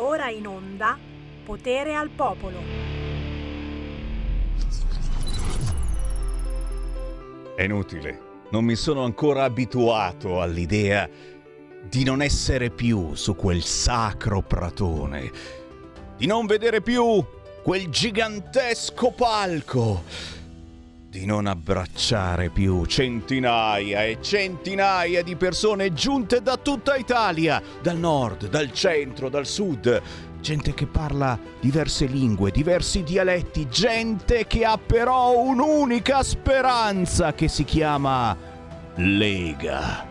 Ora in onda Potere al Popolo. È inutile, non mi sono ancora abituato all'idea di non essere più su quel sacro pratone, di non vedere più quel gigantesco palco, di non abbracciare più centinaia e centinaia di persone giunte da tutta Italia, dal nord, dal centro, dal sud, gente che parla diverse lingue, diversi dialetti, gente che ha però un'unica speranza che si chiama Lega.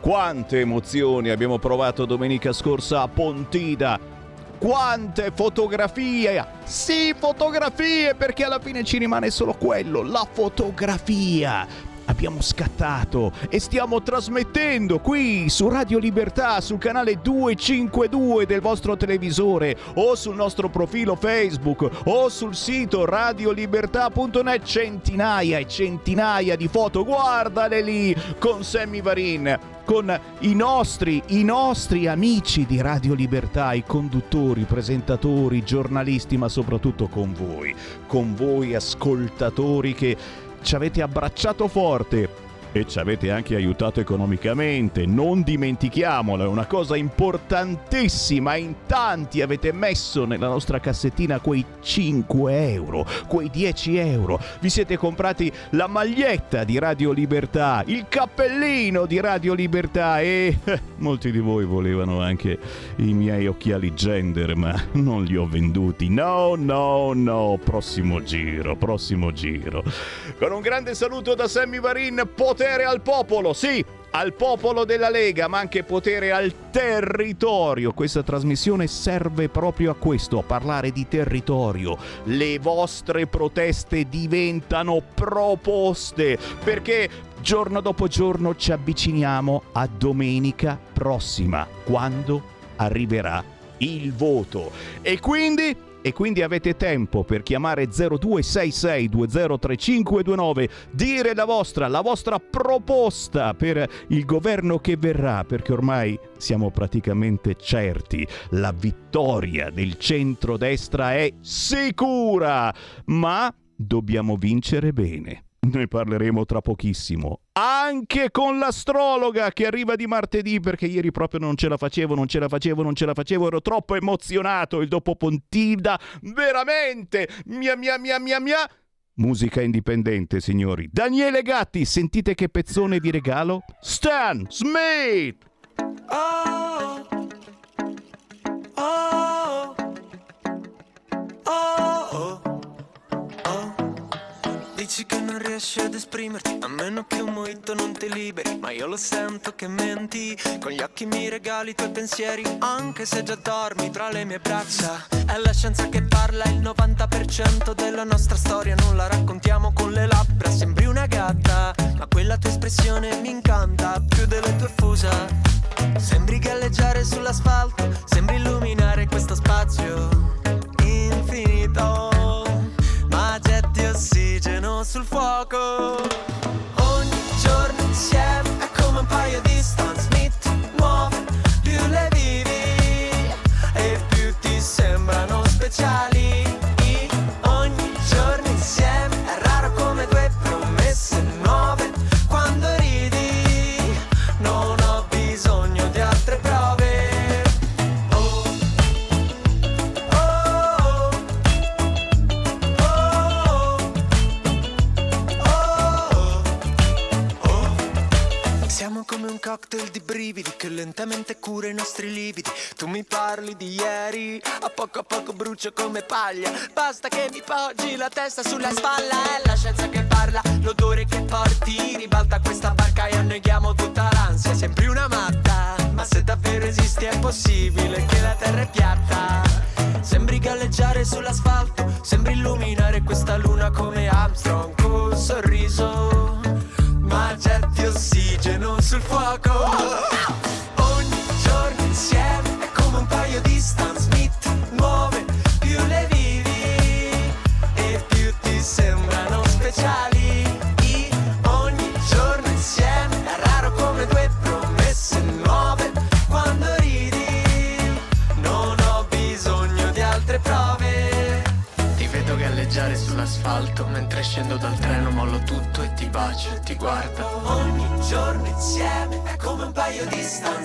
Quante emozioni abbiamo provato domenica scorsa a Pontida. Quante fotografie! Sì, fotografie, perché alla fine ci rimane solo quello, la fotografia abbiamo scattato e stiamo trasmettendo qui su Radio Libertà sul canale 252 del vostro televisore o sul nostro profilo Facebook o sul sito radiolibertà.net centinaia e centinaia di foto guardale lì con Sammy Varin con i nostri, i nostri amici di Radio Libertà, i conduttori, i presentatori, i giornalisti, ma soprattutto con voi, con voi ascoltatori che ci avete abbracciato forte e ci avete anche aiutato economicamente, non dimentichiamolo, è una cosa importantissima, in tanti avete messo nella nostra cassettina quei 5 euro, quei 10 euro, vi siete comprati la maglietta di Radio Libertà, il cappellino di Radio Libertà e eh, molti di voi volevano anche i miei occhiali gender, ma non li ho venduti, no, no, no, prossimo giro, prossimo giro. Con un grande saluto da Sammy Varin, potere potere al popolo, sì, al popolo della Lega, ma anche potere al territorio. Questa trasmissione serve proprio a questo, a parlare di territorio. Le vostre proteste diventano proposte, perché giorno dopo giorno ci avviciniamo a domenica prossima, quando arriverà il voto. E quindi e quindi avete tempo per chiamare 0266203529, dire la vostra, la vostra proposta per il governo che verrà, perché ormai siamo praticamente certi, la vittoria del centrodestra è sicura, ma dobbiamo vincere bene. Ne parleremo tra pochissimo. Anche con l'astrologa che arriva di martedì perché ieri proprio non ce la facevo, non ce la facevo, non ce la facevo, ero troppo emozionato il dopo Pontida, veramente, mia mia mia mia mia. Musica indipendente, signori. Daniele Gatti, sentite che pezzone vi regalo? Stan Smith! Oh, oh, oh, oh. Dici che non riesci ad esprimerti A meno che un mojito non ti liberi. Ma io lo sento che menti Con gli occhi mi regali i tuoi pensieri Anche se già dormi tra le mie braccia. È la scienza che parla Il 90% della nostra storia Non la raccontiamo con le labbra. Sembri una gatta Ma quella tua espressione mi incanta Più delle tue fusa brucio come paglia. Basta che mi poggi la testa sulla spalla. È la scienza che parla, l'odore che porti. Ribalta questa barca e anneghiamo tutta l'ansia. Sembri una matta, ma se davvero esisti è possibile che la terra è piatta. Sembri galleggiare sull'asfalto, sembri illuminare questa luna come Armstrong col sorriso ma getti ossigeno sul fuoco. Scendo dal treno mollo tutto e ti bacio e ti guardo. Ogni giorno insieme è come un paio di Stan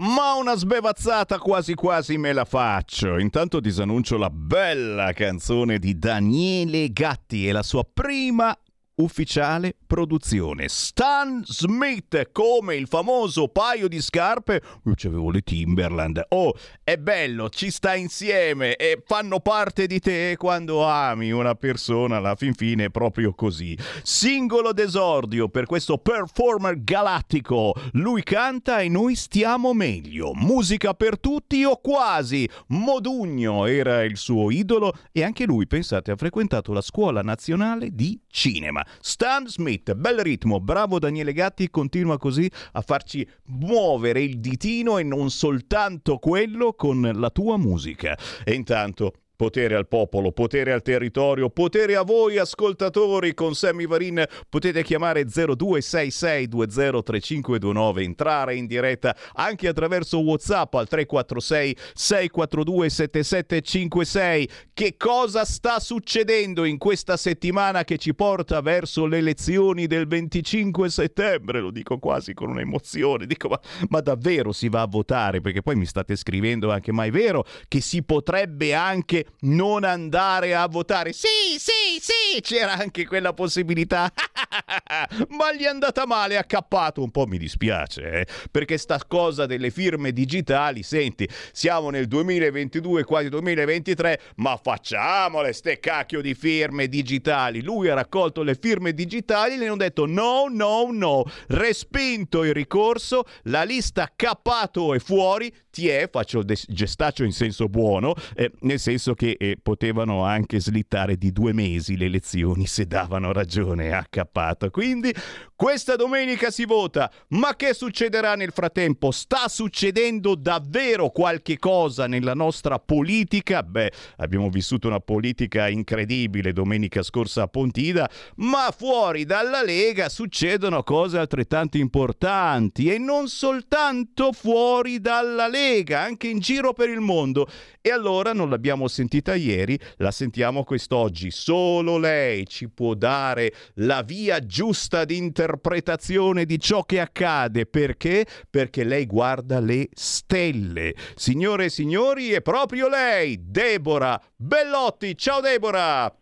Ma una sbevazzata quasi quasi me la faccio. Intanto disannuncio la bella canzone di Daniele Gatti e la sua prima ufficiale produzione. Stan Smith come il famoso paio di scarpe. Io c'avevo le Timberland. Oh, è bello, ci sta insieme e fanno parte di te quando ami una persona. Alla fin fine è proprio così. Singolo d'esordio per questo performer galattico. Lui canta e noi stiamo meglio. Musica per tutti o quasi. Modugno era il suo idolo e anche lui, pensate, ha frequentato la scuola nazionale di cinema. Stan Smith, bel ritmo, bravo Daniele Gatti, continua così a farci muovere il ditino e non soltanto quello con la tua musica. E intanto Potere al popolo, potere al territorio, potere a voi ascoltatori con Sammy Varin. Potete chiamare 0266203529, entrare in diretta anche attraverso WhatsApp al 346 642 7756. Che cosa sta succedendo in questa settimana che ci porta verso le elezioni del 25 settembre? Lo dico quasi con un'emozione. Dico, ma, ma davvero si va a votare? Perché poi mi state scrivendo anche, ma è vero che si potrebbe anche non andare a votare. Sì, sì, sì, c'era anche quella possibilità. Ma gli è andata male, ha cappato. Un po' mi dispiace, eh? perché sta cosa delle firme digitali, senti, siamo nel 2022, quasi 2023, ma facciamole ste cacchio di firme digitali. Lui ha raccolto le firme digitali e le hanno detto no, no, no, respinto il ricorso, la lista cappato è fuori, ti è, faccio il gestaccio in senso buono, eh, nel senso che eh, potevano anche slittare di due mesi le elezioni se davano ragione a Cappato. Quindi questa domenica si vota, ma che succederà nel frattempo? Sta succedendo davvero qualche cosa nella nostra politica? Beh, abbiamo vissuto una politica incredibile domenica scorsa a Pontida, ma fuori dalla Lega succedono cose altrettanto importanti e non soltanto fuori dalla Lega, anche in giro per il mondo. E allora non l'abbiamo sentita ieri, la sentiamo quest'oggi. Solo lei ci può dare la via giusta di interpretazione di ciò che accade. Perché? Perché lei guarda le stelle. Signore e signori, è proprio lei, Deborah Bellotti. Ciao Deborah!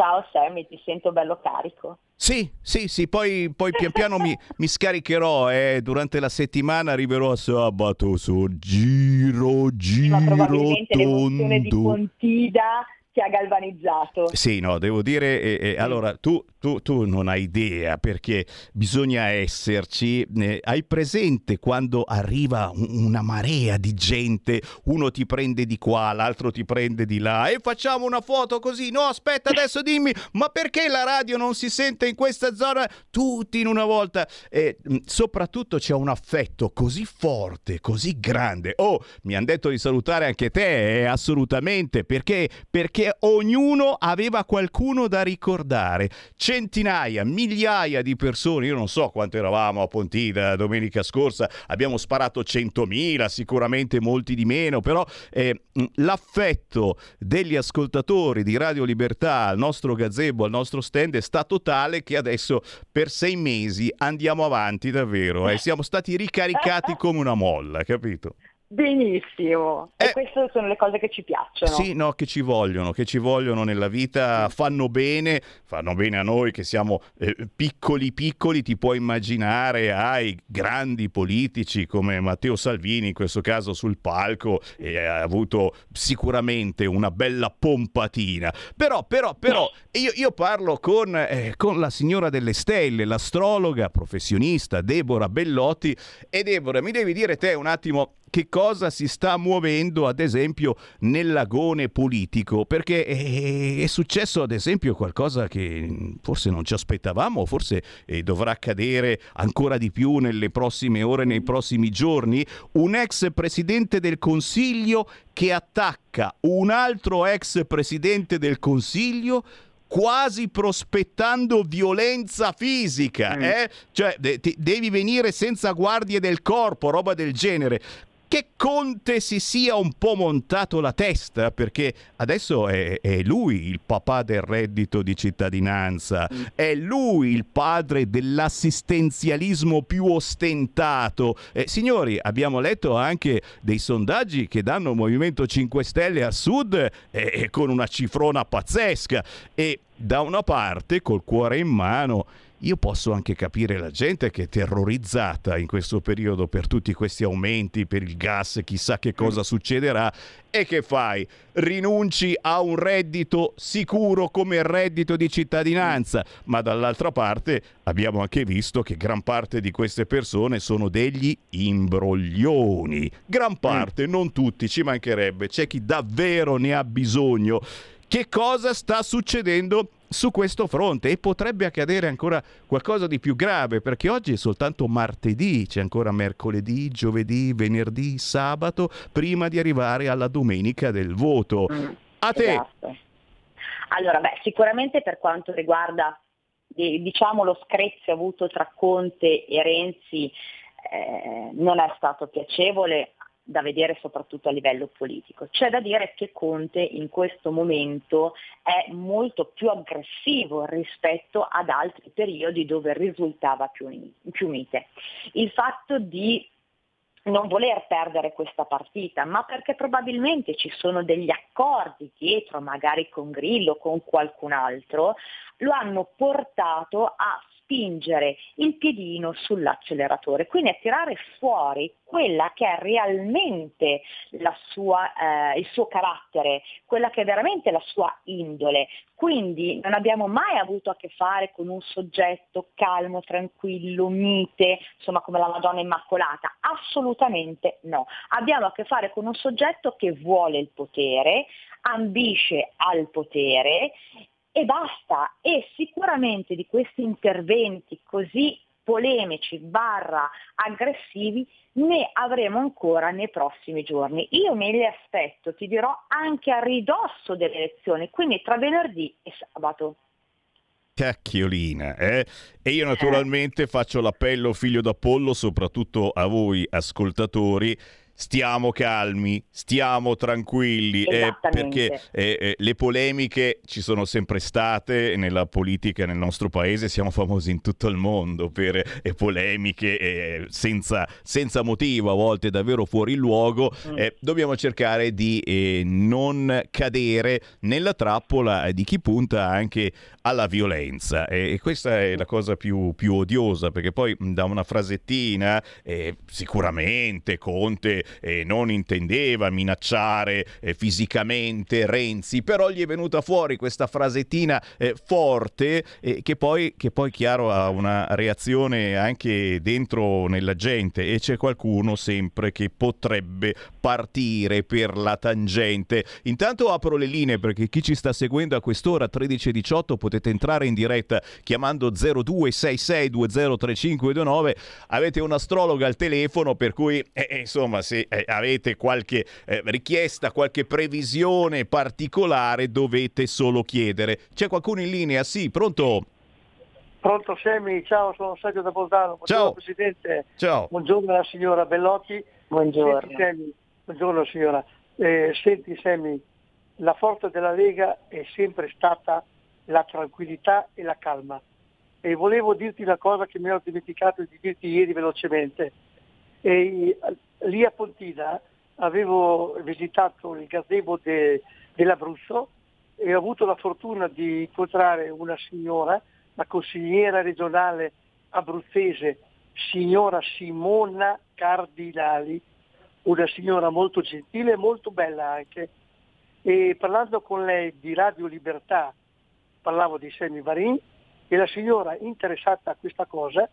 Ciao Sammy, ti sento bello carico. Sì, sì, sì, poi, poi pian piano mi, mi scaricherò e eh, durante la settimana arriverò a sabato su giro, giro, Ma probabilmente tondo. l'emozione di Pontida ti ha galvanizzato. Sì, no, devo dire, eh, eh, allora tu, tu, tu, non hai idea perché bisogna esserci. Eh, hai presente quando arriva una marea di gente, uno ti prende di qua, l'altro ti prende di là e facciamo una foto così? No, aspetta, adesso dimmi, ma perché la radio non si sente in questa zona? Tutti in una volta. E soprattutto c'è un affetto così forte, così grande. Oh, mi hanno detto di salutare anche te, eh, assolutamente, perché, perché ognuno aveva qualcuno da ricordare. Centinaia, migliaia di persone, io non so quanto eravamo a Pontida domenica scorsa, abbiamo sparato 100.000, sicuramente molti di meno, però eh, l'affetto degli ascoltatori di Radio Libertà al nostro gazebo, al nostro stand è stato tale che adesso per sei mesi andiamo avanti davvero e eh. siamo stati ricaricati come una molla, capito? Benissimo, eh, e queste sono le cose che ci piacciono. Sì, no, che ci vogliono, che ci vogliono nella vita, fanno bene, fanno bene a noi che siamo eh, piccoli piccoli, ti puoi immaginare ai grandi politici come Matteo Salvini, in questo caso sul palco, e ha avuto sicuramente una bella pompatina. Però, però, però, io, io parlo con, eh, con la signora delle stelle, l'astrologa professionista Deborah Bellotti, e Deborah, mi devi dire te un attimo che cosa si sta muovendo ad esempio nell'agone politico, perché è, è successo ad esempio qualcosa che forse non ci aspettavamo, forse eh, dovrà accadere ancora di più nelle prossime ore, nei prossimi giorni, un ex presidente del Consiglio che attacca un altro ex presidente del Consiglio quasi prospettando violenza fisica, mm. eh? cioè de- devi venire senza guardie del corpo, roba del genere che Conte si sia un po' montato la testa perché adesso è, è lui il papà del reddito di cittadinanza, è lui il padre dell'assistenzialismo più ostentato. Eh, signori, abbiamo letto anche dei sondaggi che danno Movimento 5 Stelle a sud eh, con una cifrona pazzesca e da una parte col cuore in mano io posso anche capire la gente che è terrorizzata in questo periodo per tutti questi aumenti, per il gas, chissà che cosa succederà. E che fai? Rinunci a un reddito sicuro come il reddito di cittadinanza, ma dall'altra parte abbiamo anche visto che gran parte di queste persone sono degli imbroglioni. Gran parte, non tutti, ci mancherebbe, c'è chi davvero ne ha bisogno. Che cosa sta succedendo su questo fronte e potrebbe accadere ancora qualcosa di più grave perché oggi è soltanto martedì, c'è ancora mercoledì, giovedì, venerdì, sabato prima di arrivare alla domenica del voto. Mm, A te. Esatto. Allora, beh, sicuramente per quanto riguarda diciamo lo screzio avuto tra Conte e Renzi eh, non è stato piacevole da vedere soprattutto a livello politico. C'è da dire che Conte in questo momento è molto più aggressivo rispetto ad altri periodi dove risultava più, più mite. Il fatto di non voler perdere questa partita, ma perché probabilmente ci sono degli accordi dietro, magari con Grillo, con qualcun altro, lo hanno portato a spingere il piedino sull'acceleratore, quindi a tirare fuori quella che è realmente sua, eh, il suo carattere, quella che è veramente la sua indole. Quindi non abbiamo mai avuto a che fare con un soggetto calmo, tranquillo, mite, insomma come la Madonna Immacolata, assolutamente no. Abbiamo a che fare con un soggetto che vuole il potere, ambisce al potere e basta. E sicuramente di questi interventi così polemici barra aggressivi ne avremo ancora nei prossimi giorni. Io me li aspetto, ti dirò, anche a ridosso delle elezioni, quindi tra venerdì e sabato. Cacchiolina, eh? E io naturalmente faccio l'appello figlio d'Apollo soprattutto a voi ascoltatori stiamo calmi, stiamo tranquilli, eh, perché eh, eh, le polemiche ci sono sempre state nella politica nel nostro paese, siamo famosi in tutto il mondo per eh, polemiche eh, senza, senza, motivo, a volte davvero fuori luogo, mm. Eh, dobbiamo cercare di non cadere nella trappola di chi punta anche alla violenza. E questa è la cosa più, più odiosa perché poi da una frasettina sicuramente Conte eh, non intendeva minacciare eh, fisicamente Renzi, però gli è venuta fuori questa frasettina eh, forte eh, che poi, che, poi, chiaro ha una reazione anche dentro nella gente e c'è qualcuno sempre che potrebbe partire per la tangente. Intanto apro le linee perché chi ci sta seguendo a quest'ora 13.18 potete entrare in diretta chiamando 0266203529 avete un astrologo al telefono per cui eh insomma se se eh, avete qualche eh, richiesta, qualche previsione particolare, dovete solo chiedere. C'è qualcuno in linea? Sì, pronto? Pronto Semi, ciao, sono Sergio da Bolzano. Buongiorno Ciao. Presidente. Ciao. Buongiorno alla signora Bellotti. Buongiorno. Senti, Semi, buongiorno signora. Eh, senti Semi, la forza della Lega è sempre stata la tranquillità e la calma. E volevo dirti una cosa che mi ero dimenticato di dirti ieri velocemente. E, lì a Pontina avevo visitato il gazebo de- dell'Abruzzo e ho avuto la fortuna di incontrare una signora, la consigliera regionale abruzzese, signora Simona Cardinali, una signora molto gentile e molto bella anche. E parlando con lei di Radio Libertà, parlavo di Semi Varin, e la signora interessata a questa cosa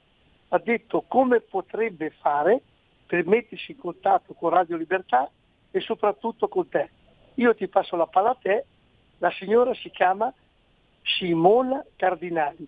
ha detto come potrebbe fare per mettersi in contatto con Radio Libertà e soprattutto con te. Io ti passo la palla a te, la signora si chiama Simona Cardinali.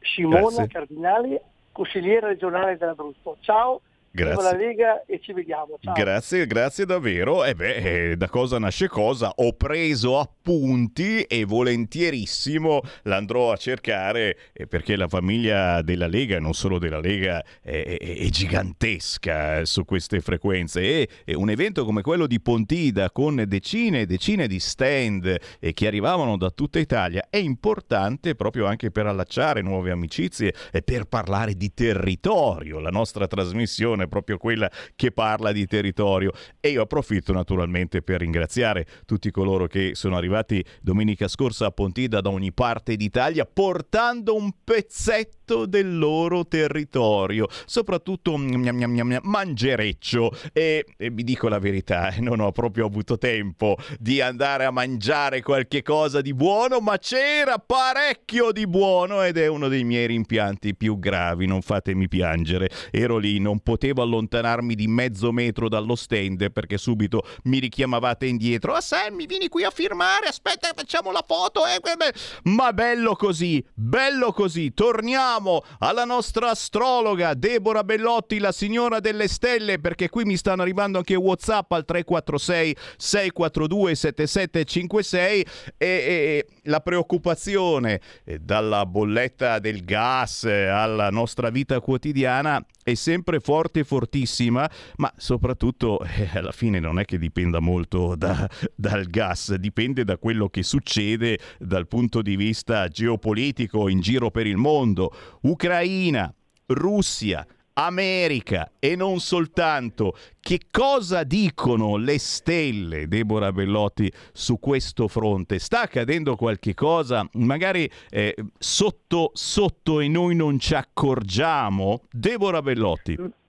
Simona Grazie. Cardinali, consigliera regionale dell'Abruzzo. Ciao, viva Grazie. la Lega e ci vediamo. Ciao. Grazie, grazie davvero. E beh, eh, da cosa nasce cosa? Ho preso appunti e volentierissimo l'andrò a cercare eh, perché la famiglia della Lega, e non solo della Lega, è, è- gigantesca eh, su queste frequenze. E, e un evento come quello di Pontida con decine e decine di stand che arrivavano da tutta Italia è importante proprio anche per allacciare nuove amicizie e per parlare di territorio. La nostra trasmissione è proprio quella che parla di territorio. E io approfitto naturalmente per ringraziare tutti coloro che sono arrivati domenica scorsa a Pontida da ogni parte d'Italia portando un pezzetto del loro territorio, soprattutto gnam, gnam, gnam, mangereccio e, e vi dico la verità, eh, non ho proprio avuto tempo di andare a mangiare qualche cosa di buono, ma c'era parecchio di buono ed è uno dei miei rimpianti più gravi, non fatemi piangere. Ero lì, non potevo allontanarmi di mezzo metro dallo stand perché subito mi richiamavate indietro. Ah Sammy, vieni qui a firmare, aspetta, facciamo la foto. eh, eh, beh." Ma bello così, bello così. Torniamo alla nostra astrologa Deborah Bellotti, la signora delle stelle, perché qui mi stanno arrivando anche WhatsApp al 346 642 7756 e, e la preoccupazione eh, dalla bolletta del gas eh, alla nostra vita quotidiana è sempre forte e fortissima, ma soprattutto eh, alla fine non è che dipenda molto da- dal gas, dipende da quello che succede dal punto di vista geopolitico in giro per il mondo. Ucraina, Russia, America e non soltanto. Che cosa dicono le stelle, Deborah Bellotti, su questo fronte? Sta accadendo qualche cosa, magari eh, sotto, sotto e noi non ci accorgiamo? Deborah Bellotti.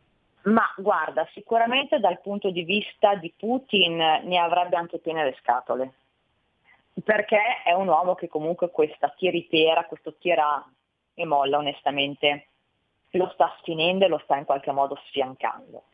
Ma guarda, sicuramente dal punto di vista di Putin ne avrebbe anche piene le scatole, perché è un uomo che comunque questa tiritera, questo tira e molla onestamente, lo sta sfinendo e lo sta in qualche modo sfiancando.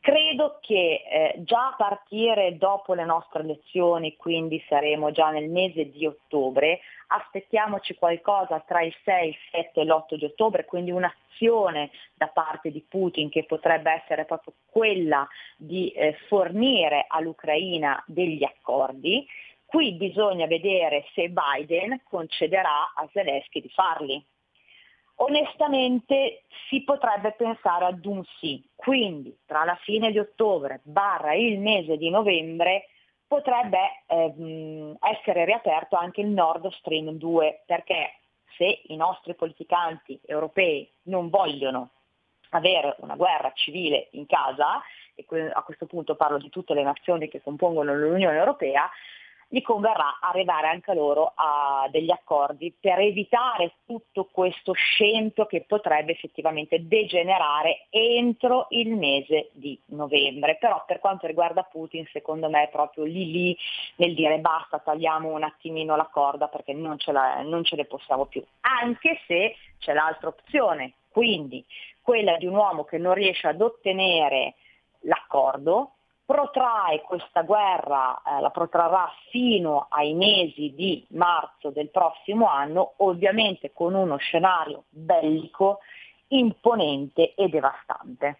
Credo che eh, già a partire dopo le nostre elezioni, quindi saremo già nel mese di ottobre, aspettiamoci qualcosa tra il 6, il 7 e l'8 di ottobre, quindi un'azione da parte di Putin che potrebbe essere proprio quella di eh, fornire all'Ucraina degli accordi. Qui bisogna vedere se Biden concederà a Zelensky di farli. Onestamente si potrebbe pensare ad un sì, quindi tra la fine di ottobre barra il mese di novembre potrebbe ehm, essere riaperto anche il Nord Stream 2 perché se i nostri politicanti europei non vogliono avere una guerra civile in casa, e a questo punto parlo di tutte le nazioni che compongono l'Unione Europea, gli converrà arrivare anche loro a degli accordi per evitare tutto questo scempio che potrebbe effettivamente degenerare entro il mese di novembre. Però per quanto riguarda Putin, secondo me è proprio lì lì nel dire basta, tagliamo un attimino la corda perché non ce, la, non ce ne possiamo più. Anche se c'è l'altra opzione, quindi quella di un uomo che non riesce ad ottenere l'accordo, protrae questa guerra, eh, la protrarrà fino ai mesi di marzo del prossimo anno, ovviamente con uno scenario bellico imponente e devastante.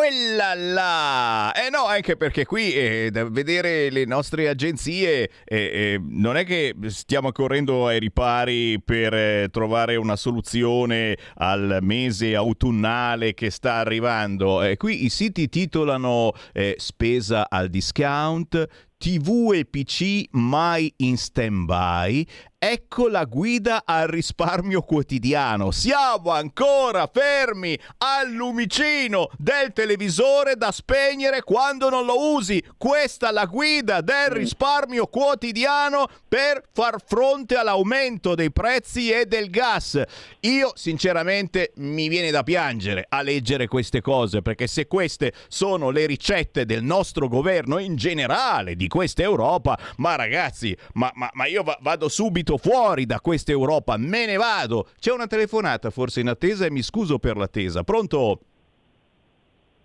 Quella là! Eh no, anche perché qui eh, da vedere le nostre agenzie eh, eh, non è che stiamo correndo ai ripari per eh, trovare una soluzione al mese autunnale che sta arrivando. Eh, qui i siti titolano eh, spesa al discount, TV e PC mai in stand-by Ecco la guida al risparmio quotidiano. Siamo ancora fermi al lumicino del televisore da spegnere quando non lo usi. Questa è la guida del risparmio quotidiano per far fronte all'aumento dei prezzi e del gas. Io sinceramente mi viene da piangere a leggere queste cose perché se queste sono le ricette del nostro governo in generale, di questa Europa, ma ragazzi, ma, ma, ma io vado subito fuori da questa Europa, me ne vado. C'è una telefonata forse in attesa e mi scuso per l'attesa. Pronto?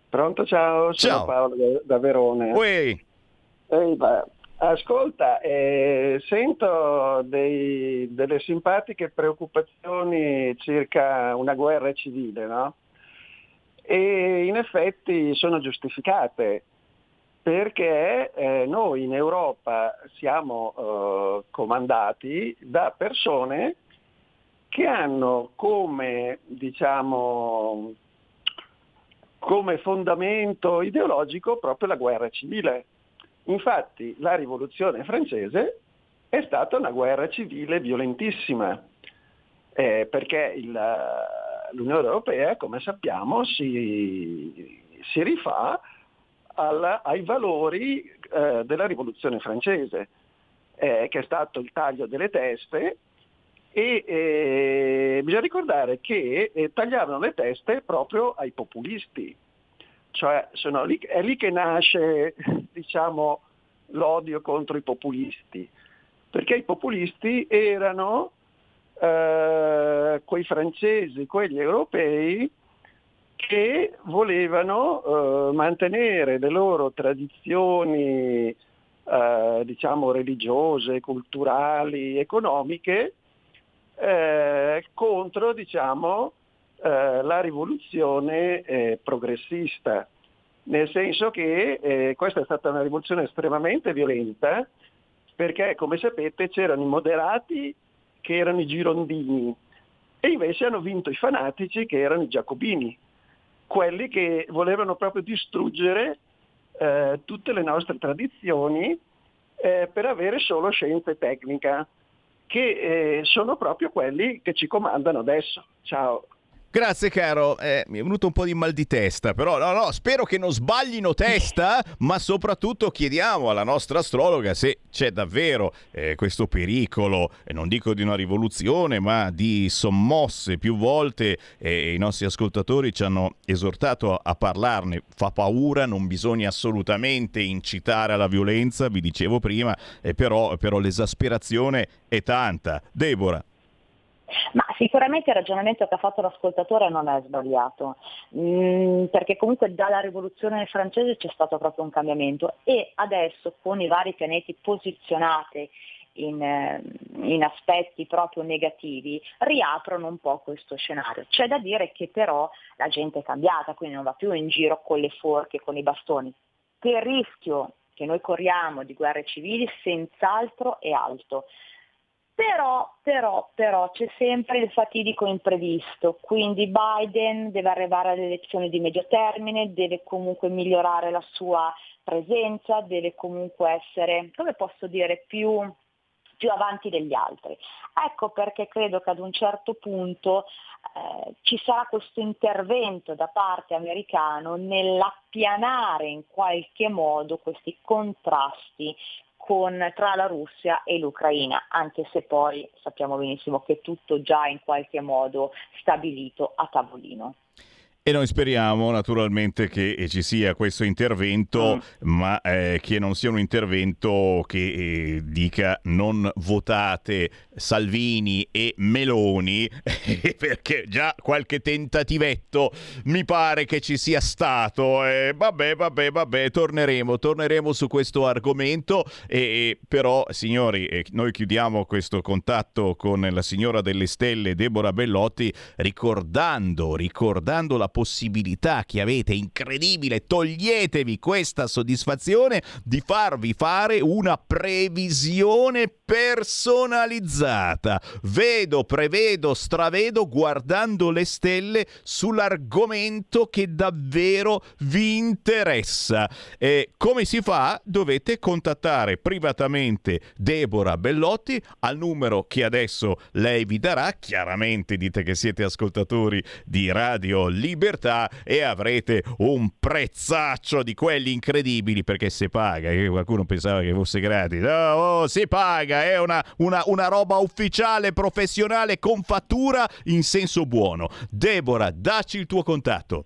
Pronto, ciao, sono ciao. Paolo da Verone. Ehi, beh, ascolta, eh, sento dei, delle simpatiche preoccupazioni circa una guerra civile, no? E in effetti sono giustificate perché eh, noi in Europa siamo eh, comandati da persone che hanno come, diciamo, come fondamento ideologico proprio la guerra civile. Infatti la rivoluzione francese è stata una guerra civile violentissima, eh, perché il, l'Unione Europea, come sappiamo, si, si rifà alla, ai valori eh, della rivoluzione francese, eh, che è stato il taglio delle teste e eh, bisogna ricordare che eh, tagliavano le teste proprio ai populisti, cioè lì, è lì che nasce diciamo, l'odio contro i populisti, perché i populisti erano eh, quei francesi, quegli europei che volevano eh, mantenere le loro tradizioni eh, diciamo religiose, culturali, economiche eh, contro diciamo, eh, la rivoluzione eh, progressista, nel senso che eh, questa è stata una rivoluzione estremamente violenta perché come sapete c'erano i moderati che erano i girondini e invece hanno vinto i fanatici che erano i giacobini quelli che volevano proprio distruggere eh, tutte le nostre tradizioni eh, per avere solo scienza e tecnica, che eh, sono proprio quelli che ci comandano adesso. Ciao. Grazie caro, eh, mi è venuto un po' di mal di testa, però no, no, spero che non sbaglino testa, ma soprattutto chiediamo alla nostra astrologa se c'è davvero eh, questo pericolo, eh, non dico di una rivoluzione, ma di sommosse più volte e i nostri ascoltatori ci hanno esortato a, a parlarne. Fa paura, non bisogna assolutamente incitare alla violenza, vi dicevo prima, però, però l'esasperazione è tanta. Deborah. Ma sicuramente il ragionamento che ha fatto l'ascoltatore non è sbagliato, mm, perché comunque dalla rivoluzione francese c'è stato proprio un cambiamento e adesso con i vari pianeti posizionati in, eh, in, aspetti proprio negativi, riaprono un po' questo scenario. C'è da dire che però la gente è cambiata, quindi non va più in giro con le forche, con i bastoni. Il rischio che noi corriamo di guerre civili senz'altro è alto. Però, però, però c'è sempre il fatidico imprevisto, quindi Biden deve arrivare alle elezioni di medio termine, deve comunque migliorare la sua presenza, deve comunque essere, come posso dire, più, più avanti degli altri. Ecco perché credo che ad un certo punto eh, ci sarà questo intervento da parte americano nell'appianare in qualche modo questi contrasti con, tra la Russia e l'Ucraina, anche se poi sappiamo benissimo che tutto già in qualche modo stabilito a tavolino. E noi speriamo naturalmente che ci sia questo intervento, mm. ma eh, che non sia un intervento che eh, dica non votate Salvini e Meloni, perché già qualche tentativetto mi pare che ci sia stato. Eh, vabbè, vabbè, vabbè, torneremo, torneremo su questo argomento. E, però, signori, eh, noi chiudiamo questo contatto con la signora delle stelle, Deborah Bellotti, ricordando, ricordando la possibilità che avete, incredibile, toglietevi questa soddisfazione di farvi fare una previsione personalizzata. Vedo, prevedo, stravedo guardando le stelle sull'argomento che davvero vi interessa. E come si fa? Dovete contattare privatamente Deborah Bellotti al numero che adesso lei vi darà. Chiaramente dite che siete ascoltatori di Radio Libertà e avrete un prezzaccio di quelli incredibili perché se paga, qualcuno pensava che fosse gratis. No, oh, si paga, è una, una, una roba ufficiale, professionale, con fattura in senso buono. Deborah, dacci il tuo contatto.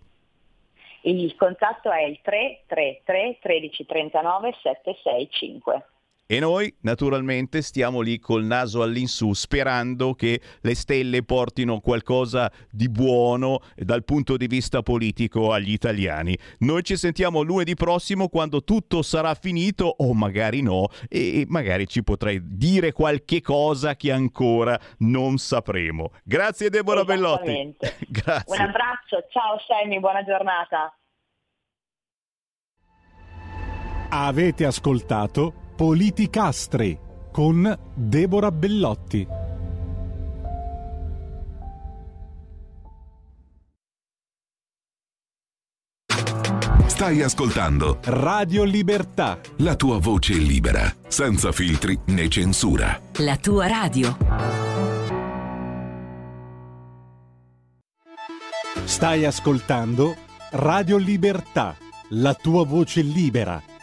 Il contatto è il 333 1339 765. E noi naturalmente stiamo lì col naso all'insù sperando che le stelle portino qualcosa di buono dal punto di vista politico agli italiani. Noi ci sentiamo lunedì prossimo quando tutto sarà finito o magari no e magari ci potrai dire qualche cosa che ancora non sapremo. Grazie Deborah Bellotti. Grazie. Un abbraccio, ciao Sammy, buona giornata. Avete ascoltato Politicastri con Deborah Bellotti. Stai ascoltando Radio Libertà. La tua voce libera, senza filtri né censura. La tua radio. Stai ascoltando Radio Libertà. La tua voce libera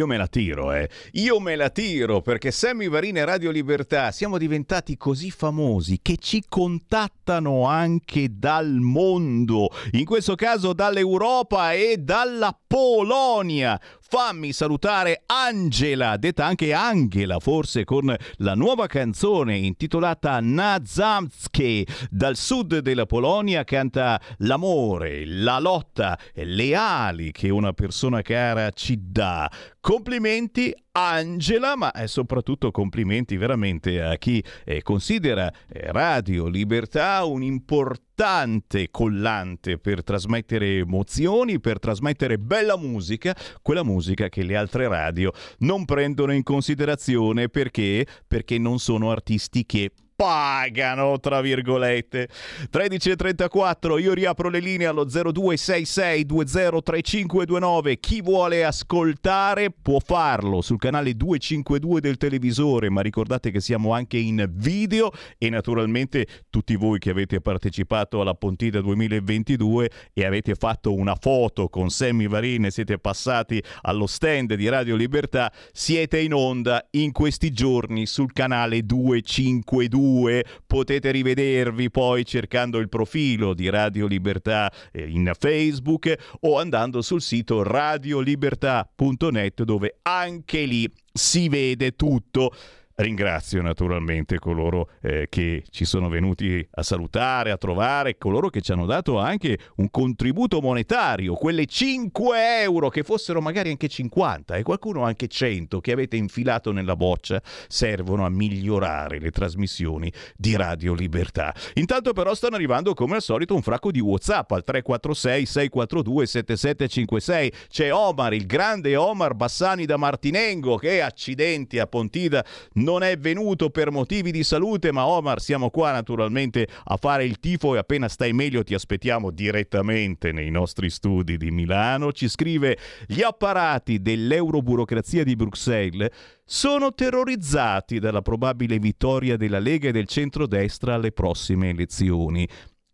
Io me la tiro, eh. Io me la tiro perché Sammy Varin e Radio Libertà siamo diventati così famosi che ci contattano anche dal mondo, in questo caso dall'Europa e dalla Polonia. Fammi salutare Angela, detta anche Angela, forse con la nuova canzone intitolata Nazamskie. Dal sud della Polonia canta l'amore, la lotta, le ali che una persona cara ci dà. Complimenti Angela, ma soprattutto complimenti veramente a chi eh, considera eh, Radio Libertà un importante collante per trasmettere emozioni, per trasmettere bella musica, quella musica che le altre radio non prendono in considerazione. Perché? Perché non sono artisti che pagano, tra virgolette. 13.34, io riapro le linee allo 0266203529. Chi vuole ascoltare può farlo sul canale 252 del televisore, ma ricordate che siamo anche in video e naturalmente tutti voi che avete partecipato alla Pontida 2022 e avete fatto una foto con Sammy Varin e siete passati allo stand di Radio Libertà, siete in onda in questi giorni sul canale 252 2 potete rivedervi poi cercando il profilo di Radio Libertà eh, in Facebook o andando sul sito radiolibertà.net dove anche lì si vede tutto. Ringrazio naturalmente coloro eh, che ci sono venuti a salutare, a trovare, coloro che ci hanno dato anche un contributo monetario, quelle 5 euro che fossero magari anche 50 e qualcuno anche 100 che avete infilato nella boccia servono a migliorare le trasmissioni di Radio Libertà. Intanto però stanno arrivando come al solito un fracco di Whatsapp al 346 642 7756. C'è Omar, il grande Omar Bassani da Martinengo che accidenti a Pontida non non è venuto per motivi di salute, ma Omar siamo qua naturalmente a fare il tifo e appena stai meglio ti aspettiamo direttamente nei nostri studi di Milano. Ci scrive gli apparati dell'euroburocrazia di Bruxelles sono terrorizzati dalla probabile vittoria della Lega e del centrodestra alle prossime elezioni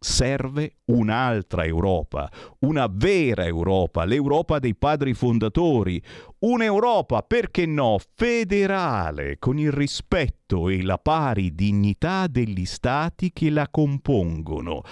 serve un'altra Europa, una vera Europa, l'Europa dei padri fondatori, un'Europa, perché no, federale, con il rispetto e la pari dignità degli stati che la compongono.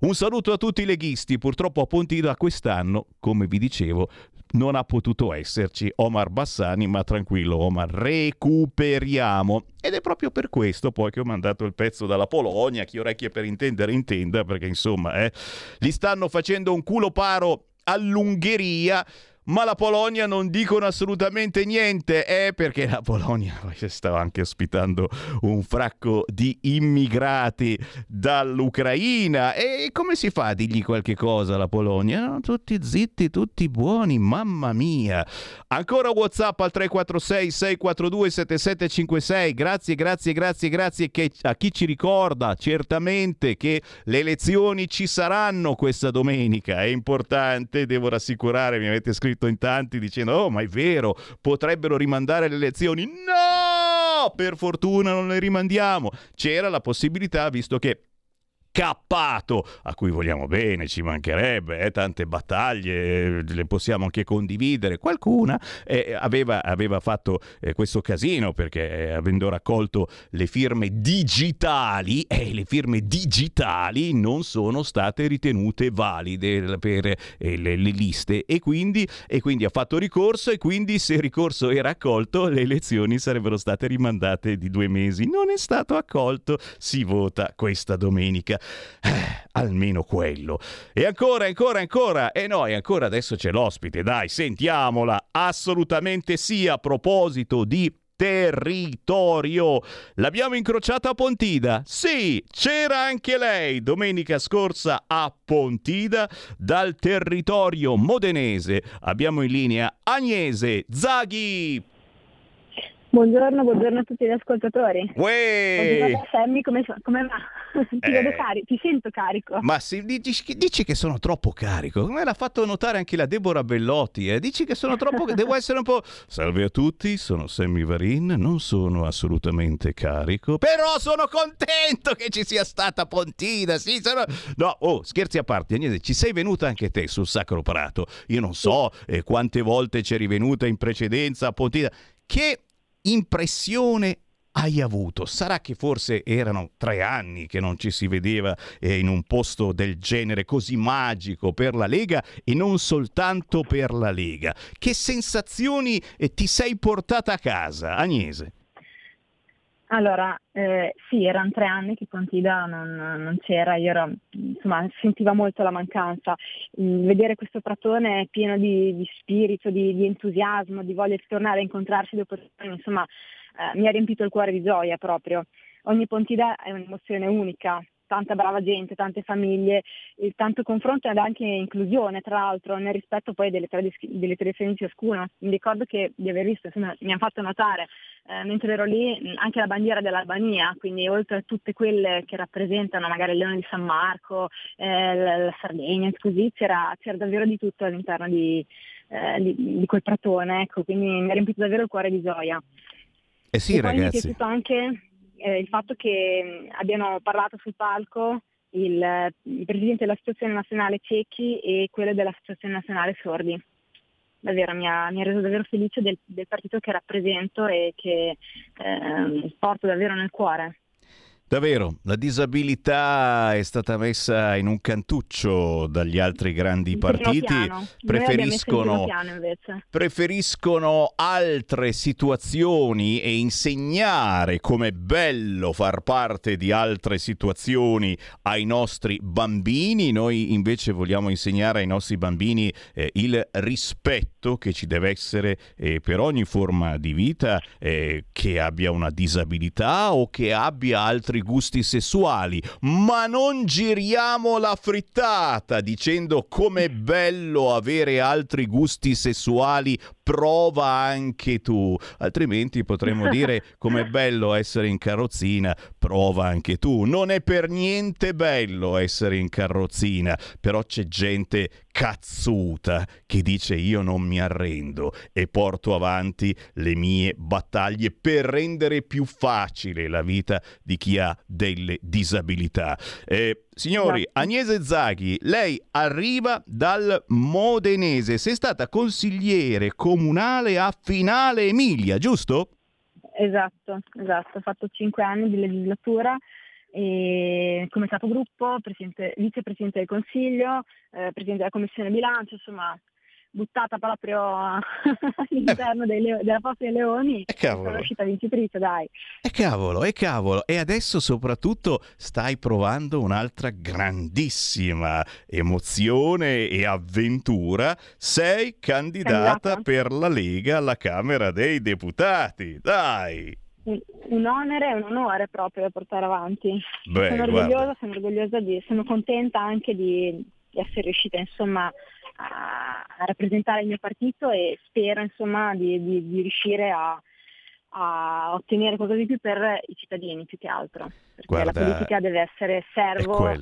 Un saluto a tutti i leghisti, purtroppo a Pontida quest'anno, come vi dicevo, non ha potuto esserci Omar Bassani, ma tranquillo Omar, recuperiamo. Ed è proprio per questo poi che ho mandato il pezzo dalla Polonia, chi orecchie per intendere intenda, perché insomma, eh, gli stanno facendo un culo paro all'Ungheria ma la Polonia non dicono assolutamente niente, eh, perché la Polonia stava anche ospitando un fracco di immigrati dall'Ucraina e come si fa a dirgli qualche cosa alla Polonia? No, tutti zitti, tutti buoni, mamma mia. Ancora WhatsApp al 346 642 7756. Grazie, grazie, grazie, grazie a chi ci ricorda certamente che le elezioni ci saranno questa domenica. È importante, devo rassicurare, mi avete scritto scritto in tanti dicendo oh ma è vero, potrebbero rimandare le elezioni. No! Per fortuna non le rimandiamo. C'era la possibilità, visto che cappato, a cui vogliamo bene, ci mancherebbe, eh, tante battaglie, le possiamo anche condividere. Qualcuna eh, aveva, aveva, fatto eh, questo casino perché eh, avendo raccolto le firme digitali, eh, le firme digitali non sono state ritenute valide per eh, le, le, liste e quindi, e quindi ha fatto ricorso e quindi se il ricorso era accolto le elezioni sarebbero state rimandate di due mesi. Non è stato accolto, si vota questa domenica. Eh, almeno quello. E ancora, ancora, ancora. E noi ancora adesso c'è l'ospite. Dai, sentiamola. Assolutamente sì, a proposito di territorio. L'abbiamo incrociata a Pontida? Sì, c'era anche lei domenica scorsa a Pontida dal territorio modenese. Abbiamo in linea Agnese Zaghi. Buongiorno, buongiorno a tutti gli ascoltatori. Uè! Sammy, come, come va? ti, Eh. vedo cari- ti sento carico. Ma si, dici, dici che sono troppo carico, come l'ha fatto notare anche la Deborah Bellotti, eh? dici che sono troppo, devo essere un po'... Salve a tutti, sono Sammy Varin, non sono assolutamente carico, però sono contento che ci sia stata Pontina, sì, sono... No, oh, scherzi a parte, Agnese, ci sei venuta anche te sul Sacro Prato, io non so eh, quante volte c'eri venuta in precedenza a Pontina, che impressione hai avuto? Sarà che forse erano tre anni che non ci si vedeva eh, in un posto del genere così magico per la Lega e non soltanto per la Lega. Che sensazioni eh, ti sei portata a casa, Agnese? Allora, eh, sì, erano tre anni che Pontida non, non c'era, io ero, insomma, sentiva molto la mancanza. Mm, Vedere questo pratone pieno di, di spirito, di, di entusiasmo, di voglia di tornare a incontrarsi dopo anni, insomma, eh, mi ha riempito il cuore di gioia proprio. Ogni Pontida è un'emozione unica, tanta brava gente, tante famiglie, il tanto confronto ed anche inclusione, tra l'altro, nel rispetto poi delle, tradiz- delle tradizioni di ciascuno. Mi ricordo che di aver visto, insomma, mi hanno fatto notare, eh, mentre ero lì, anche la bandiera dell'Albania, quindi oltre a tutte quelle che rappresentano magari il Leone di San Marco, eh, la, Sardegna, così, c'era, c'era davvero di tutto all'interno di, eh, di- di quel pratone, ecco, quindi mi ha riempito davvero il cuore di gioia. Eh sì, E poi mi è ragazzi. piaciuto anche eh, il fatto che mh, abbiano parlato sul palco il, eh, il presidente dell'Associazione Nazionale Ciechi e quello dell'Associazione Nazionale Sordi. Davvero mi ha, mi ha reso davvero felice del, del partito che rappresento e che ehm, porto davvero nel cuore. Davvero, la disabilità è stata messa in un cantuccio dagli altri grandi partiti. Preferiscono preferiscono altre situazioni e insegnare com'è bello far parte di altre situazioni ai nostri bambini. Noi invece vogliamo insegnare ai nostri bambini eh, il rispetto che ci deve essere eh, per ogni forma di vita eh, che abbia una disabilità o che abbia altri gusti sessuali. Ma non giriamo la frittata dicendo com'è bello avere altri gusti sessuali prova anche tu, altrimenti potremmo dire com'è bello essere in carrozzina, prova anche tu. Non è per niente bello essere in carrozzina, però c'è gente cazzuta che dice io non mi arrendo e porto avanti le mie battaglie per rendere più facile la vita di chi ha delle disabilità. Eh, signori, Agnese Zaghi, lei arriva dal Modenese, sei stata consigliere comunale a Finale Emilia, giusto? Esatto, esatto, ho fatto cinque anni di legislatura e come capogruppo, presidente- vicepresidente del Consiglio, eh, presidente della Commissione Bilancio, insomma buttata proprio all'interno dei leo- della Posta dei Leoni e cavolo. sono uscita vincitrice, dai. E cavolo, e cavolo, e adesso soprattutto stai provando un'altra grandissima emozione e avventura. Sei candidata Candidata. per la Lega alla Camera dei Deputati. Dai! Un, un onere e un onore proprio da portare avanti. Beh, sono orgogliosa, sono orgogliosa di, sono contenta anche di, di essere riuscita insomma a, a rappresentare il mio partito e spero insomma di, di- di riuscire a, a ottenere qualcosa di più per i cittadini più che altro. Perché Guarda, la politica deve essere servo eh,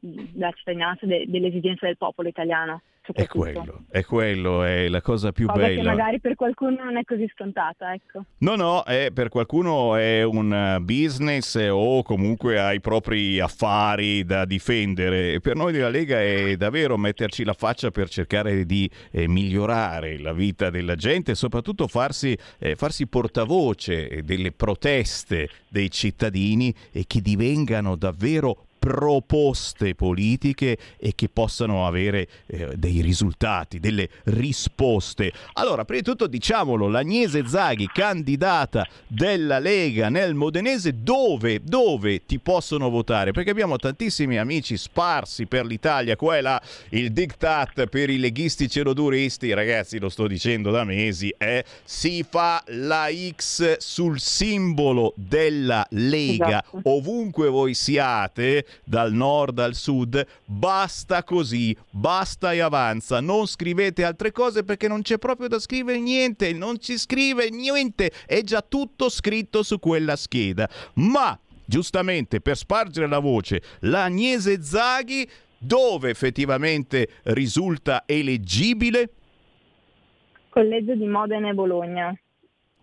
della cittadinanza, de- delle esigenze del popolo italiano. È quello, è quello, è la cosa più Cosa che bella. magari per qualcuno non è così scontata, ecco. No, no, è- per qualcuno è un eh, business eh, o comunque ha i propri affari da difendere. Per noi della Lega è davvero metterci la faccia per cercare di eh, migliorare la vita della gente e soprattutto farsi, eh, farsi portavoce eh, delle proteste dei cittadini e che divengano davvero proposte politiche e che possano avere eh, dei risultati, delle risposte. Allora, prima di tutto diciamolo, l'Agnese Zaghi, candidata della Lega nel Modenese, dove, dove ti possono votare? Perché abbiamo tantissimi amici sparsi per l'Italia, qua e là, il diktat per i leghisti celoduristi, ragazzi lo sto dicendo da mesi, è si fa la X sul simbolo della Lega Esatto. ovunque voi siate dal nord al sud, basta così, basta e avanza, non scrivete altre cose perché non c'è proprio da scrivere niente, non ci scrive niente, è già tutto scritto su quella scheda. Ma giustamente per spargere la voce, l'Agnese Zaghi dove effettivamente risulta eleggibile? Collegio di Modena e Bologna.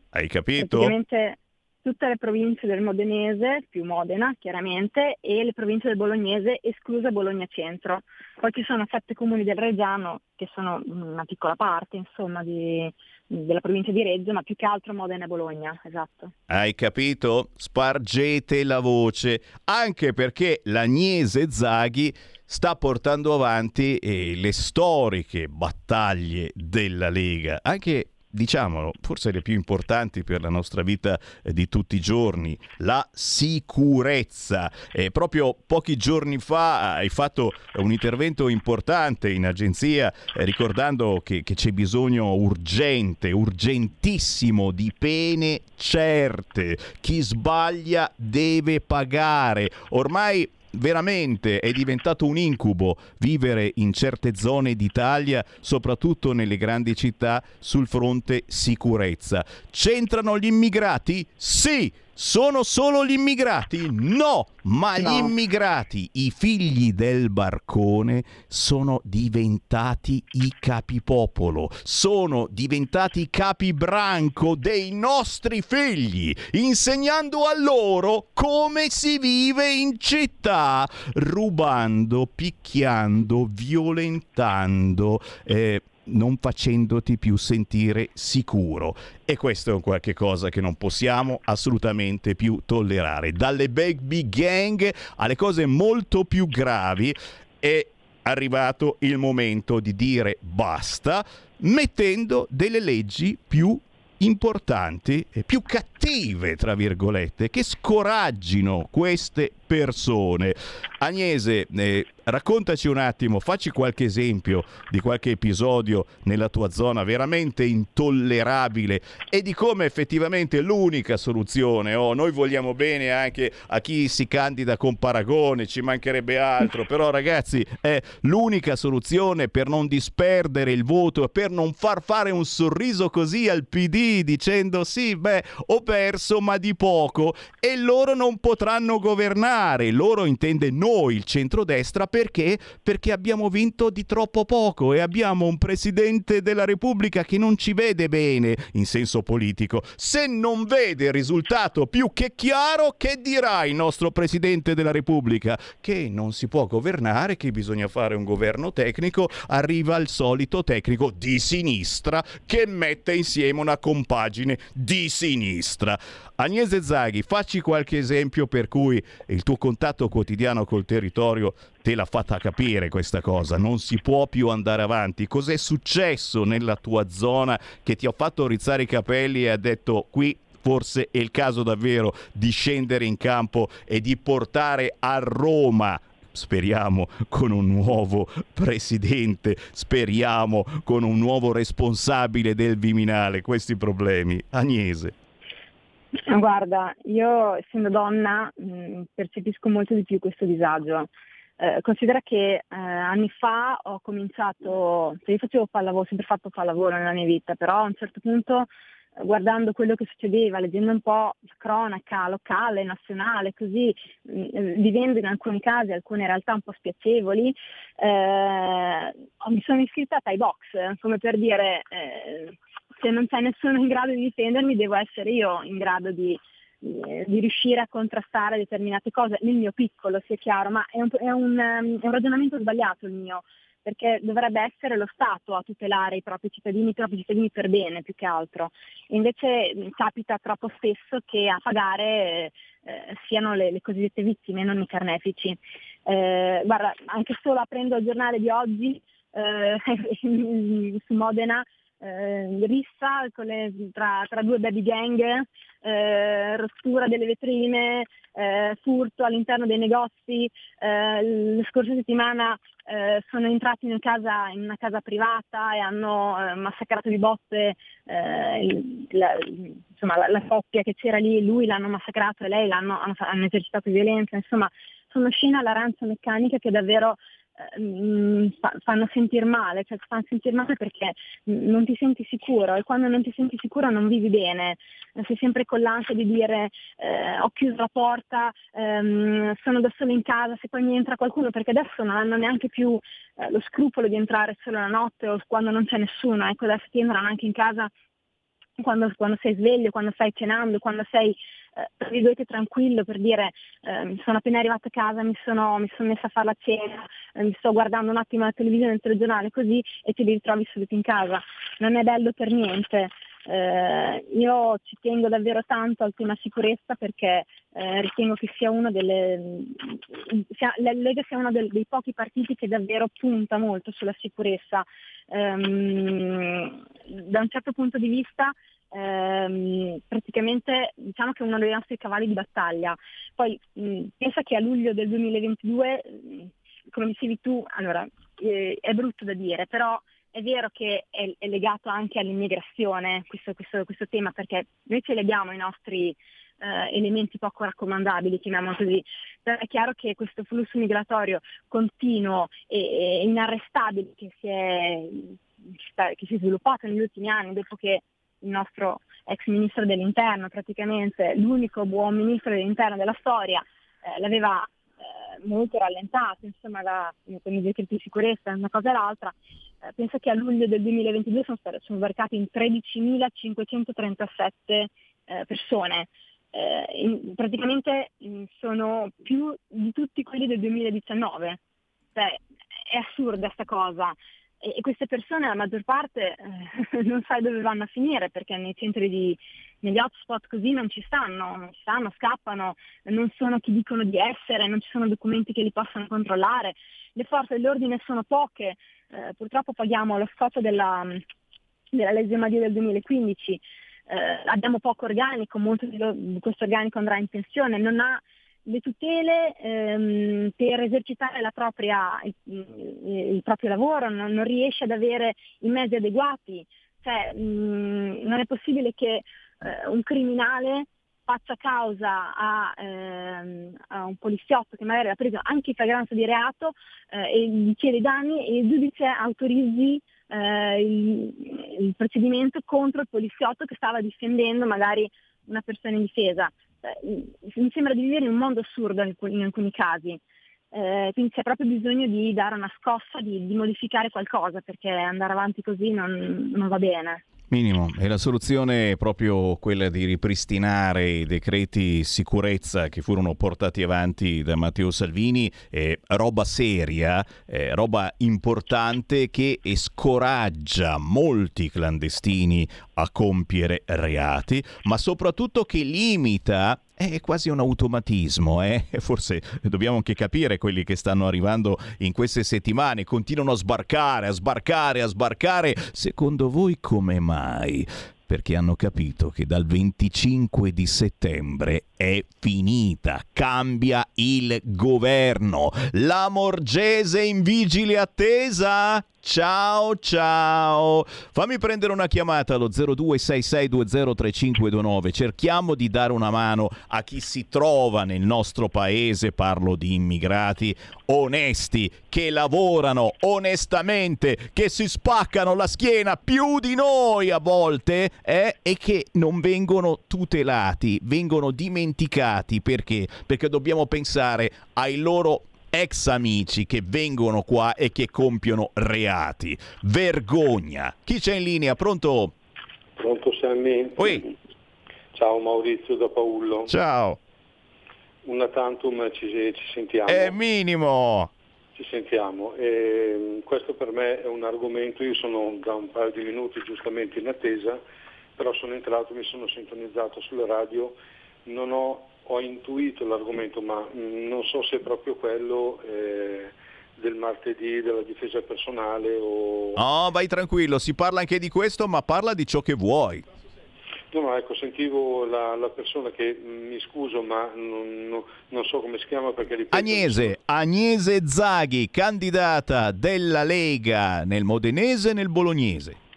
Hai capito? Praticamente tutte le province del Modenese, più Modena chiaramente, e le province del Bolognese, esclusa Bologna Centro. Poi ci sono sette comuni del Reggiano, che sono una piccola parte insomma, di, della provincia di Reggio, ma più che altro Modena e Bologna, esatto. Hai capito? Spargete la voce, anche perché l'Agnese Zaghi sta portando avanti eh, le storiche battaglie della Lega, anche diciamolo, forse le più importanti per la nostra vita eh, di tutti i giorni, la sicurezza. Eh, proprio pochi giorni fa hai fatto un intervento importante in agenzia eh, ricordando che, che, c'è bisogno urgente, urgentissimo di pene certe. Chi sbaglia deve pagare. Ormai veramente è diventato un incubo vivere in certe zone d'Italia, soprattutto nelle grandi città, sul fronte sicurezza. C'entrano gli immigrati? Sì! Sono solo gli immigrati? No, ma no. gli immigrati, i figli del barcone, sono diventati i capipopolo, sono diventati capibranco dei nostri figli, insegnando a loro come si vive in città, rubando, picchiando, violentando. Eh, non facendoti più sentire sicuro. E questo è un qualche cosa che non possiamo assolutamente più tollerare. Dalle baby gang alle cose molto più gravi è arrivato il momento di dire basta, mettendo delle leggi più importanti e più cattive, tra virgolette, che scoraggino queste persone. Agnese, eh, raccontaci un attimo, facci qualche esempio di qualche episodio nella tua zona veramente intollerabile e di come effettivamente l'unica soluzione, oh, noi vogliamo bene anche a chi si candida con paragone, ci mancherebbe altro, però ragazzi è l'unica soluzione per non disperdere il voto, per non far fare un sorriso così al PD dicendo sì, beh, ho perso ma di poco e loro non potranno governare, loro intende noi il centrodestra perché? Perché abbiamo vinto di troppo poco e abbiamo un Presidente della Repubblica che non ci vede bene in senso politico. Se non vede il risultato più che chiaro, che dirà il nostro Presidente della Repubblica? Che non si può governare, che bisogna fare un governo tecnico, arriva il solito tecnico di sinistra che mette insieme una compagine di sinistra. Agnese Zaghi, facci qualche esempio per cui il tuo contatto quotidiano col territorio te l'ha fatta capire questa cosa, non si può più andare avanti. Cos'è successo nella tua zona che ti ha fatto rizzare i capelli e ha detto qui forse è il caso davvero di scendere in campo e di portare a Roma speriamo con un nuovo presidente, speriamo con un nuovo responsabile del Viminale questi problemi. Agnese. Guarda, io essendo donna mh, mm, percepisco molto di più questo disagio. Eh, considera che eh, anni fa ho cominciato, cioè io facevo pallavolo, ho sempre fatto pallavolo nella mia vita, però a un certo punto eh, guardando quello che succedeva, leggendo un po' la cronaca locale, nazionale, così, mh, mm, vivendo in alcuni casi alcune realtà un po' spiacevoli, eh, mi sono iscritta a Thai Box, come per dire eh, se non c'è nessuno in grado di difendermi devo essere io in grado di, di riuscire a contrastare determinate cose nel mio piccolo, sia chiaro, ma è un, è, un, è un, ragionamento sbagliato il mio, perché dovrebbe essere lo Stato a tutelare i propri cittadini, i propri cittadini per bene più che altro. invece capita troppo spesso che a pagare eh, siano le, le, cosiddette vittime, non i carnefici. Eh, guarda, anche solo aprendo il giornale di oggi eh, su Modena eh, rissa le, tra, tra, due baby gang, eh, rottura delle vetrine, eh, furto all'interno dei negozi. Eh, la scorsa settimana eh, sono entrati in, casa, in, una casa privata e hanno eh, massacrato di botte la, insomma, la, la, coppia che c'era lì, lui l'hanno massacrato e lei l'hanno hanno, hanno esercitato violenza. Insomma, sono scene all'aranza meccanica che davvero fanno sentire male, cioè fanno sentire male perché non ti senti sicuro e quando non ti senti sicuro non vivi bene, sei sempre con l'ansia di dire eh, ho chiuso la porta, ehm, sono da solo in casa, se poi mi entra qualcuno, perché adesso non hanno neanche più eh, lo scrupolo di entrare solo la notte o quando non c'è nessuno, ecco adesso ti entrano anche in casa quando, quando sei sveglio, quando stai cenando, quando sei eh, tranquillo per dire eh, sono appena arrivata a casa, mi sono, mi sono messa a fare la cena, eh, mi sto guardando un attimo la televisione, il telegiornale così e ti ritrovi subito in casa. Non è bello per niente. Eh, io ci tengo davvero tanto al tema sicurezza perché eh, ritengo che sia uno delle, sia, la Lega sia uno del, dei pochi partiti che davvero punta molto sulla sicurezza. Um, da un certo punto di vista ehm, praticamente diciamo che è uno dei nostri cavalli di battaglia. Poi mh, pensa che a luglio del 2022, mh, come dicevi tu, allora eh, è brutto da dire, però è vero che è, è legato anche all'immigrazione questo, questo, questo, tema, perché noi ci leghiamo ai nostri eh, elementi poco raccomandabili, chiamiamolo così. Però è chiaro che questo flusso migratorio continuo e inarrestabile che si, è, che si è sviluppato negli ultimi anni, dopo che il nostro ex ministro dell'interno, praticamente l'unico buon ministro dell'interno della storia, eh, l'aveva eh, molto rallentato, insomma, da, con i decreti di sicurezza, una cosa e l'altra. Eh, penso che a luglio del 2022 sono, stati, sbarcati in 13.537 eh, persone. Eh, in, praticamente in, sono più di tutti quelli del 2019. Cioè, è assurda questa cosa e, queste persone la maggior parte eh, non sai dove vanno a finire perché nei centri di, negli hotspot così non ci stanno, non ci stanno, scappano, non sono chi dicono di essere, non ci sono documenti che li possano controllare, le forze dell'ordine sono poche, eh, purtroppo paghiamo lo scotto della, della legge Madia del 2015, eh, abbiamo poco organico, molto di, questo organico andrà in pensione, non ha le tutele ehm, per esercitare propria, il, il, proprio lavoro, non, non, riesce ad avere i mezzi adeguati. Cioè, mh, non è possibile che eh, un criminale faccia causa a, ehm, a, un poliziotto che magari ha preso anche in flagranza di reato eh, e gli chiede danni e il giudice autorizzi eh, il, il procedimento contro il poliziotto che stava difendendo magari una persona in difesa. Eh, mi sembra di vivere in un mondo assurdo in alcuni casi. Eh, quindi c'è proprio bisogno di dare una scossa, di, di modificare qualcosa perché andare avanti così non, non va bene. Minimo, e la soluzione è proprio quella di ripristinare i decreti sicurezza che furono portati avanti da Matteo Salvini, eh, roba seria, eh, roba importante che scoraggia molti clandestini a compiere reati, ma soprattutto che limita è quasi un automatismo, eh? forse dobbiamo anche capire quelli che stanno arrivando in queste settimane, continuano a sbarcare, a sbarcare, a sbarcare, secondo voi come mai? perché hanno capito che dal 25 di settembre è finita, cambia il governo. La Morgese in vigile attesa? Ciao ciao. Fammi prendere una chiamata allo 0266203529. Cerchiamo di dare una mano a chi si trova nel nostro paese, parlo di immigrati onesti che lavorano onestamente, che si spaccano la schiena più di noi a volte eh, e che non vengono tutelati, vengono dimenticati perché? Perché dobbiamo pensare ai loro ex amici che vengono qua e che compiono reati. Vergogna. Chi c'è in linea? Pronto? Pronto Sammy? Oi. Ciao Maurizio da Paullo. Ciao. Una tantum ci, ci sentiamo. È minimo. Ci sentiamo. E questo per me è un argomento, io sono da un paio di minuti giustamente in attesa, però sono entrato, mi sono sintonizzato sulla radio, non ho ho intuito l'argomento, ma non so se è proprio quello eh, del martedì della difesa personale o... No, vai tranquillo, si parla anche di questo, ma parla di ciò che vuoi. No, no, ecco, sentivo la, la persona che mm, mi scuso, ma non, non, non, so come si chiama perché ripeto... Agnese, Agnese Zaghi, candidata della Lega nel Modenese e nel Bolognese.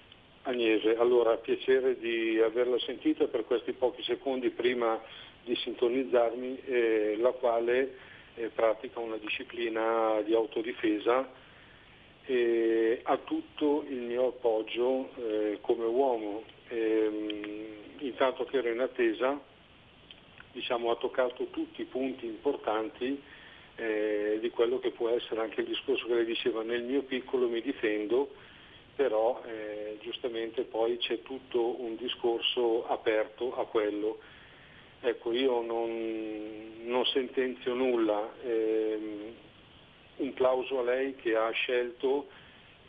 Agnese, allora piacere di averla sentita per questi pochi secondi prima di sintonizzarmi, eh, la quale eh, pratica una disciplina di autodifesa e ha tutto il mio appoggio eh, come uomo. E, ehm, intanto che ero in attesa, diciamo, ha toccato tutti i punti importanti eh, di quello che può essere anche il discorso che lei diceva, nel mio piccolo mi difendo, però eh, giustamente poi c'è tutto un discorso aperto a quello. Ecco, io non, non sentenzio nulla, eh, un plauso a lei che ha scelto,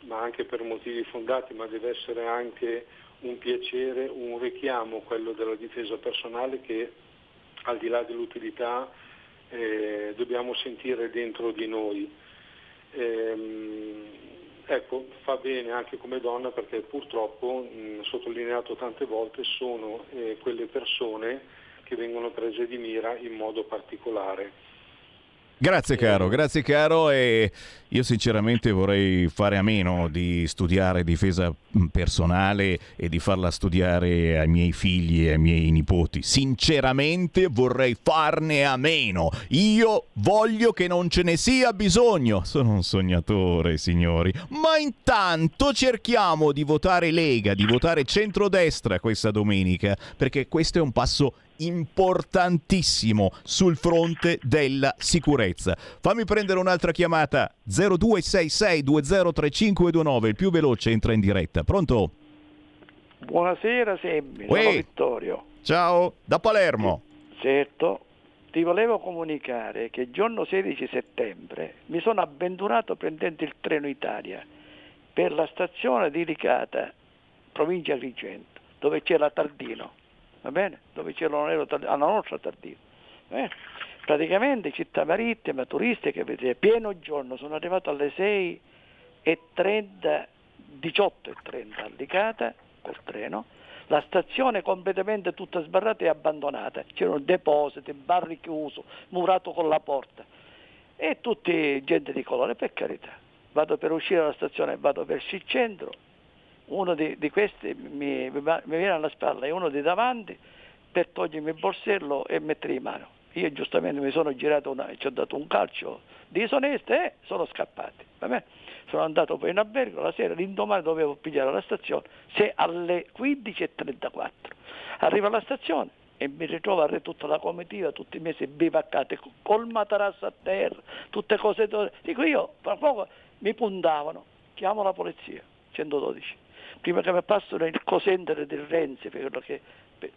ma anche per motivi fondati, ma deve essere anche un piacere, un richiamo, quello della difesa personale che al di là dell'utilità eh, dobbiamo sentire dentro di noi. Ehm, ecco, fa bene anche come donna perché purtroppo, mh, sottolineato tante volte, sono eh, quelle persone che vengono prese di mira in modo particolare. Grazie caro, grazie caro e io sinceramente vorrei fare a meno di studiare difesa personale e di farla studiare ai miei figli e ai miei nipoti. Sinceramente vorrei farne a meno. Io voglio che non ce ne sia bisogno. Sono un sognatore, signori. Ma intanto cerchiamo di votare Lega, di votare centrodestra questa domenica, perché questo è un passo importantissimo sul fronte della sicurezza. Fammi prendere un'altra chiamata 0266203529, il più veloce entra in diretta. Pronto? Buonasera Semmi, sono Vittorio. Ciao, da Palermo. Certo, ti volevo comunicare che il giorno 16 settembre mi sono avventurato prendendo il treno Italia per la stazione di Licata, provincia Agrigento, dove c'era Tardino va bene? Dove c'era l'aereo alla nostra Tardino. Eh? Praticamente città marittima, turistica, pieno giorno, sono arrivato alle 6.30, 18.30 a Licata col treno, la stazione completamente tutta sbarrata e abbandonata, c'erano depositi, barri chiusi, murato con la porta e tutti gente di colore, per carità. Vado per uscire dalla stazione, vado verso il centro, uno di, di questi mi, mi, viene alla spalla e uno di davanti per togliermi il borsello e mettere in mano. Io giustamente mi sono girato una, ci ho dato un calcio disonesto e sono scappati. Sono andato poi in albergo la sera, l'indomani dovevo pigliare la stazione, se alle 15.34. Arrivo alla stazione e mi ritrovo a re tutta la comitiva, tutti i mesi bivaccati, col materasso a terra, tutte cose. Dico io, fra poco mi puntavano, chiamo la polizia, 112 prima che mi passano il cosendere del Renzi, perché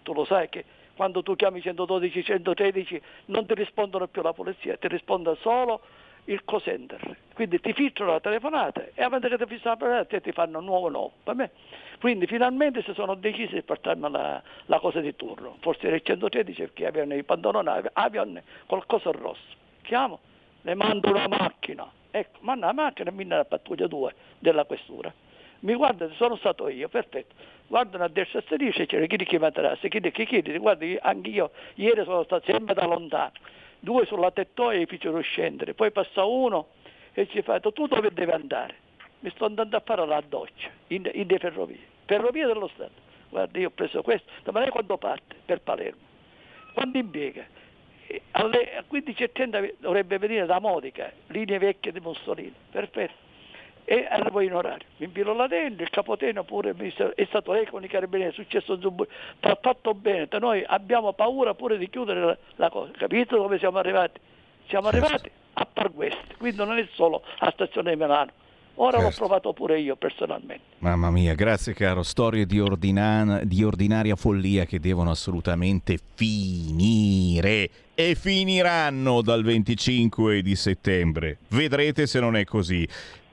tu lo sai che quando tu chiami 112, 113 non ti rispondono più la polizia, ti risponde solo il cosender. Quindi ti filtrano la telefonata e a che ti fissano la telefonata ti fanno nuovo nuovo. Quindi finalmente si sono decisi di portarmi la, la cosa di turno. Forse era il 113 perché avevano i pantaloni, avevano qualcosa rosso. Chiamo, le mando una macchina. Ecco, manda la macchina e mi la pattuglia 2 della questura mi guardano, sono stato io, perfetto. Guardano a destra e a sinistra, c'era chi chi materassi, chi chi chi, guarda, anche io ieri sono stato sempre da lontano. Due sulla tettoia e fecero scendere, poi passa uno e ci fa, tu dove devi andare? Mi sto andando a fare la doccia, in, in ferrovie, ferrovie dello Stato. Guarda, io ho preso questo, domani quando parte? Per Palermo. Quando impiega? Alle 15.30 dovrebbe venire da Modica, linee vecchie di Mussolini, perfetto e arrivo in orario. Mi infilo là dentro, il capoteno pure è stato lei con i carabinieri, è successo ha fatto bene, noi abbiamo paura pure di chiudere la, la cosa, capito dove siamo arrivati? Siamo arrivati a Par West, quindi non è solo a stazione di Milano. Ora certo. l'ho provato pure io personalmente. Mamma mia, grazie caro. Storie di, ordina- di ordinaria follia che devono assolutamente finire. E finiranno dal 25 di settembre. Vedrete se non è così.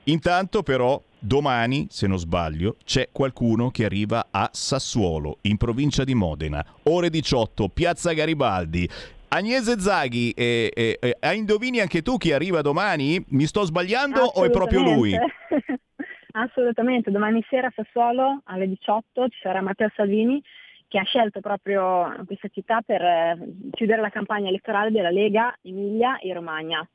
Intanto però domani, se non sbaglio, c'è qualcuno che arriva a Sassuolo, in provincia di Modena, ore 18, Piazza Garibaldi. Agnese Zaghi, eh, eh, eh, indovini anche tu chi arriva domani? Mi sto sbagliando o è proprio lui? Assolutamente, domani sera a Sassuolo alle 18 ci sarà Matteo Salvini che ha scelto proprio questa città per eh, chiudere la campagna elettorale della Lega Emilia e Romagna.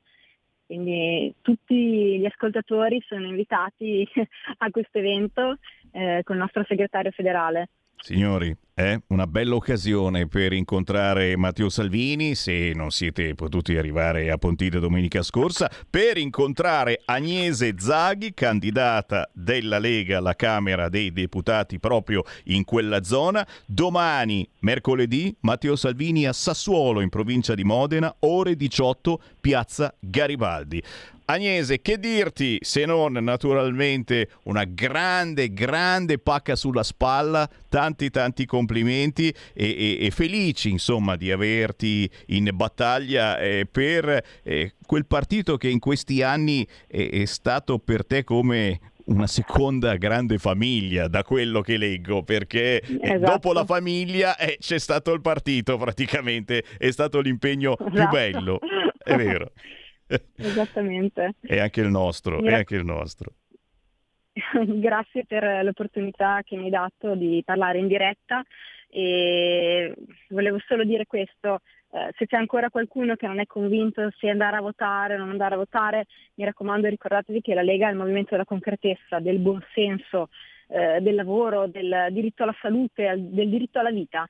Quindi tutti gli ascoltatori sono invitati a questo evento eh, con il nostro segretario federale. Signori, Eh? Una bella occasione per incontrare Matteo Salvini, se non siete potuti arrivare a Pontide domenica scorsa, per incontrare Agnese Zaghi, candidata della Lega alla Camera dei Deputati proprio in quella zona. Domani, mercoledì, Matteo Salvini a Sassuolo, in provincia di Modena, ore 18, piazza Garibaldi. Agnese, che dirti se non naturalmente una grande, grande pacca sulla spalla, tanti, tanti complimenti e, e, e felici insomma di averti in battaglia eh, per eh, quel partito che in questi anni è, è stato per te come una seconda grande famiglia da quello che leggo perché Esatto. dopo la famiglia eh, c'è stato il partito praticamente è stato l'impegno più Esatto. bello è vero Esattamente. è anche il nostro Gra- anche il nostro Grazie per l'opportunità che mi hai dato di parlare in diretta e volevo solo dire questo, eh, se c'è ancora qualcuno che non è convinto se andare a votare o non andare a votare, mi raccomando ricordatevi che la Lega è il movimento della concretezza, del buonsenso, eh, del lavoro, del diritto alla salute, al- del diritto alla vita.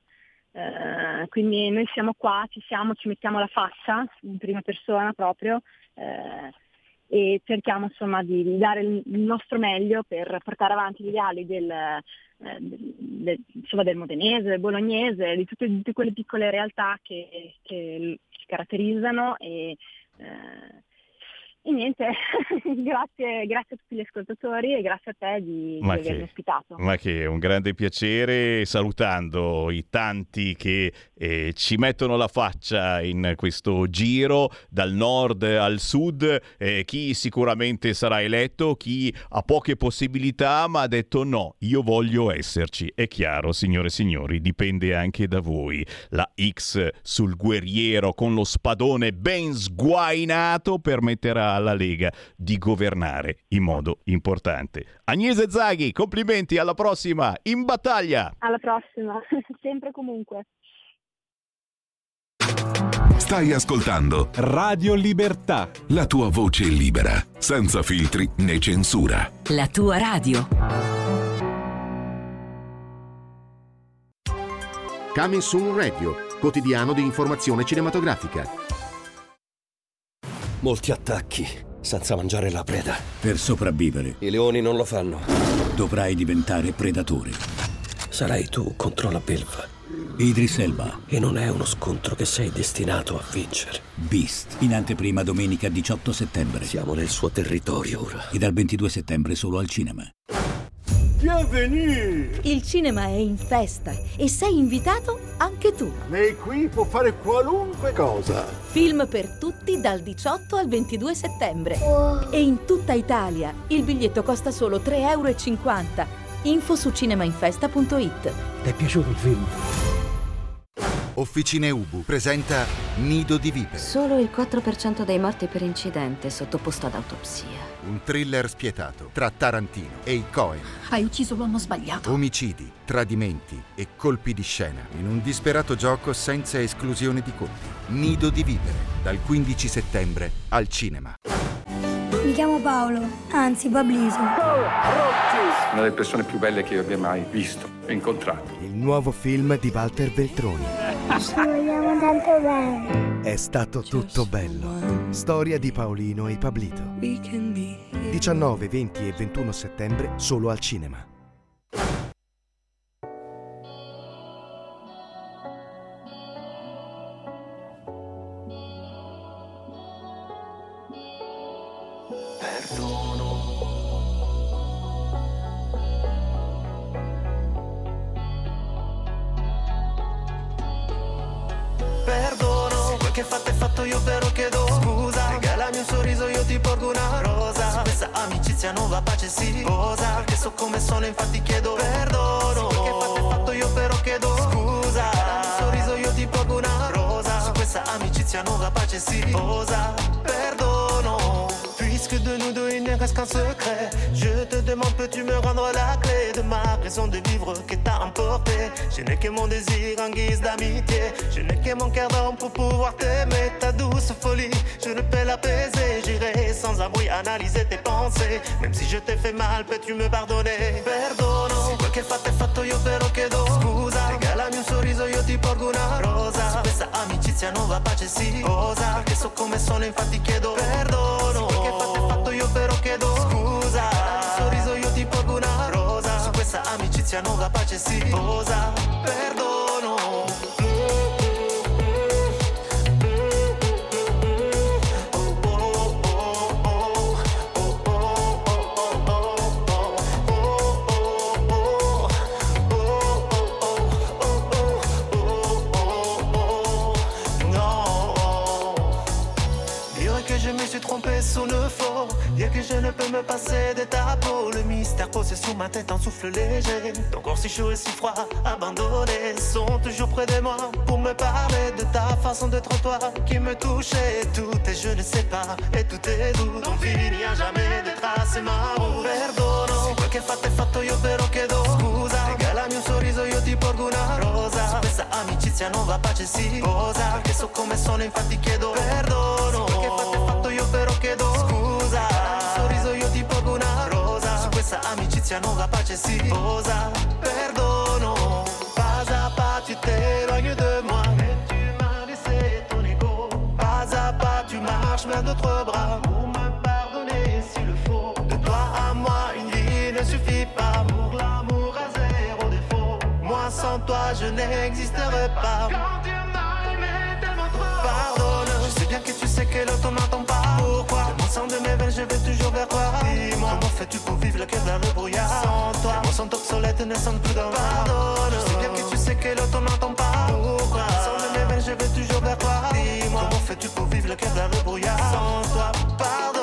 Eh, quindi noi siamo qua, ci siamo, ci mettiamo la faccia in prima persona proprio eh, e cerchiamo insomma di, dare il, nostro meglio per portare avanti gli ideali del, eh, del- insomma, del modenese, del bolognese, di tutte, di tutte quelle piccole realtà che, che ci caratterizzano e, eh, e niente, grazie, grazie a tutti gli ascoltatori e grazie a te di, di Ma avermi che- ospitato. Ma che è un grande piacere, salutando i tanti che eh, ci mettono la faccia in questo giro dal nord al sud, eh, chi sicuramente sarà eletto, chi ha poche possibilità ma ha detto no, io voglio esserci. È chiaro, signore e signori, dipende anche da voi. La X sul guerriero con lo spadone ben sguainato permetterà alla Lega di governare in modo importante. Agnese Zaghi, complimenti, alla prossima, in battaglia! Alla prossima, sempre e comunque. Stai ascoltando Radio Libertà. la tua voce libera, senza filtri né censura. La tua radio. Coming Soon Radio, quotidiano di informazione cinematografica. Molti attacchi, senza mangiare la preda. Per sopravvivere I leoni non lo fanno. dovrai diventare predatore. Sarai tu contro la belva. Idris Elba, E non è uno scontro che sei destinato a vincere. Beast, in anteprima domenica 18 settembre. Siamo nel suo territorio ora. E dal 22 settembre solo al cinema. Bienvenue Il cinema è in festa e sei invitato anche tu. Lei qui può fare qualunque cosa. Film per tutti dal 18 al 22 settembre. E in tutta Italia il biglietto costa solo 3,50 euro. Info su cinemainfesta.it. Ti è piaciuto il film? Officine Ubu presenta Nido di Vipere, Solo il 4% dei morti per incidente è sottoposto ad autopsia. Un thriller spietato tra Tarantino e i Cohen. Hai ucciso l'uomo sbagliato. Omicidi, tradimenti e colpi di scena in un disperato gioco senza esclusione di colpi. Nido di Vipere, dal 15 settembre al cinema. Mi chiamo Paolo, anzi Babliso. Una delle persone più belle che io abbia mai visto e incontrato. Il nuovo film di Walter Veltroni. Ci vogliamo tanto bene. È stato tutto bello. Storia di Paolino e Pablito. 19, 20 e 21 settembre solo al cinema. Mal, peux-tu me pardonner Perdono, quel che fatto è fatto io però chiedo Scusa, regala Regalami un sorriso, io ti porgo una rosa. Su questa amicizia nuova pace si posa Perché so come sono, infatti chiedo perdono. Se quel che fatto è fatto, io però chiedo scusa. Regalami un sorriso, io ti porgo una rosa. Su questa amicizia nuova pace si posa de ta Le mystère posé sous ma tête en souffle léger. Ton corps si chaud et si froid Abandonné Sont toujours près de moi. Pour me parler de ta façon d'être toi Qui me touchait Tout est je ne sais pas Et tout est doux. Non fini a jamais de trace ma route Perdono quel che fatto è fatto io però chiedo scusa. Regalami un sorriso io ti porgo una rosa. Su questa amicizia nuova pace si posa. Perché so come sono infatti chiedo perdono Su questa amicizia nuova pace si posa Perdono Pas à pas tu t'éloignes de moi. Et tu m'as laissé ton ego Pas à pas tu marches vers d'autres bras. Pour me pardonner s'il le faut De toi à moi une vie ne suffit pas. Pour l'amour à zéro défaut Moi sans toi je n'existerai pas. Pardonne Je sais bien que tu sais que l'autre n'entend pas Pourquoi mon sang de mes veines je vais toujours vers toi. Dis-moi. Comment fais-tu pour vivre le cœur dans le brouillard Sans toi. Mon sont obsolètes ne sont plus dans Pardonne. Je sais bien que tu sais que l'autre n'entend pas. Pourquoi De mon sang de mes veines je vais toujours vers toi. Dis-moi. Comment fais-tu pour vivre le cœur dans le brouillard Sans toi. Pardonne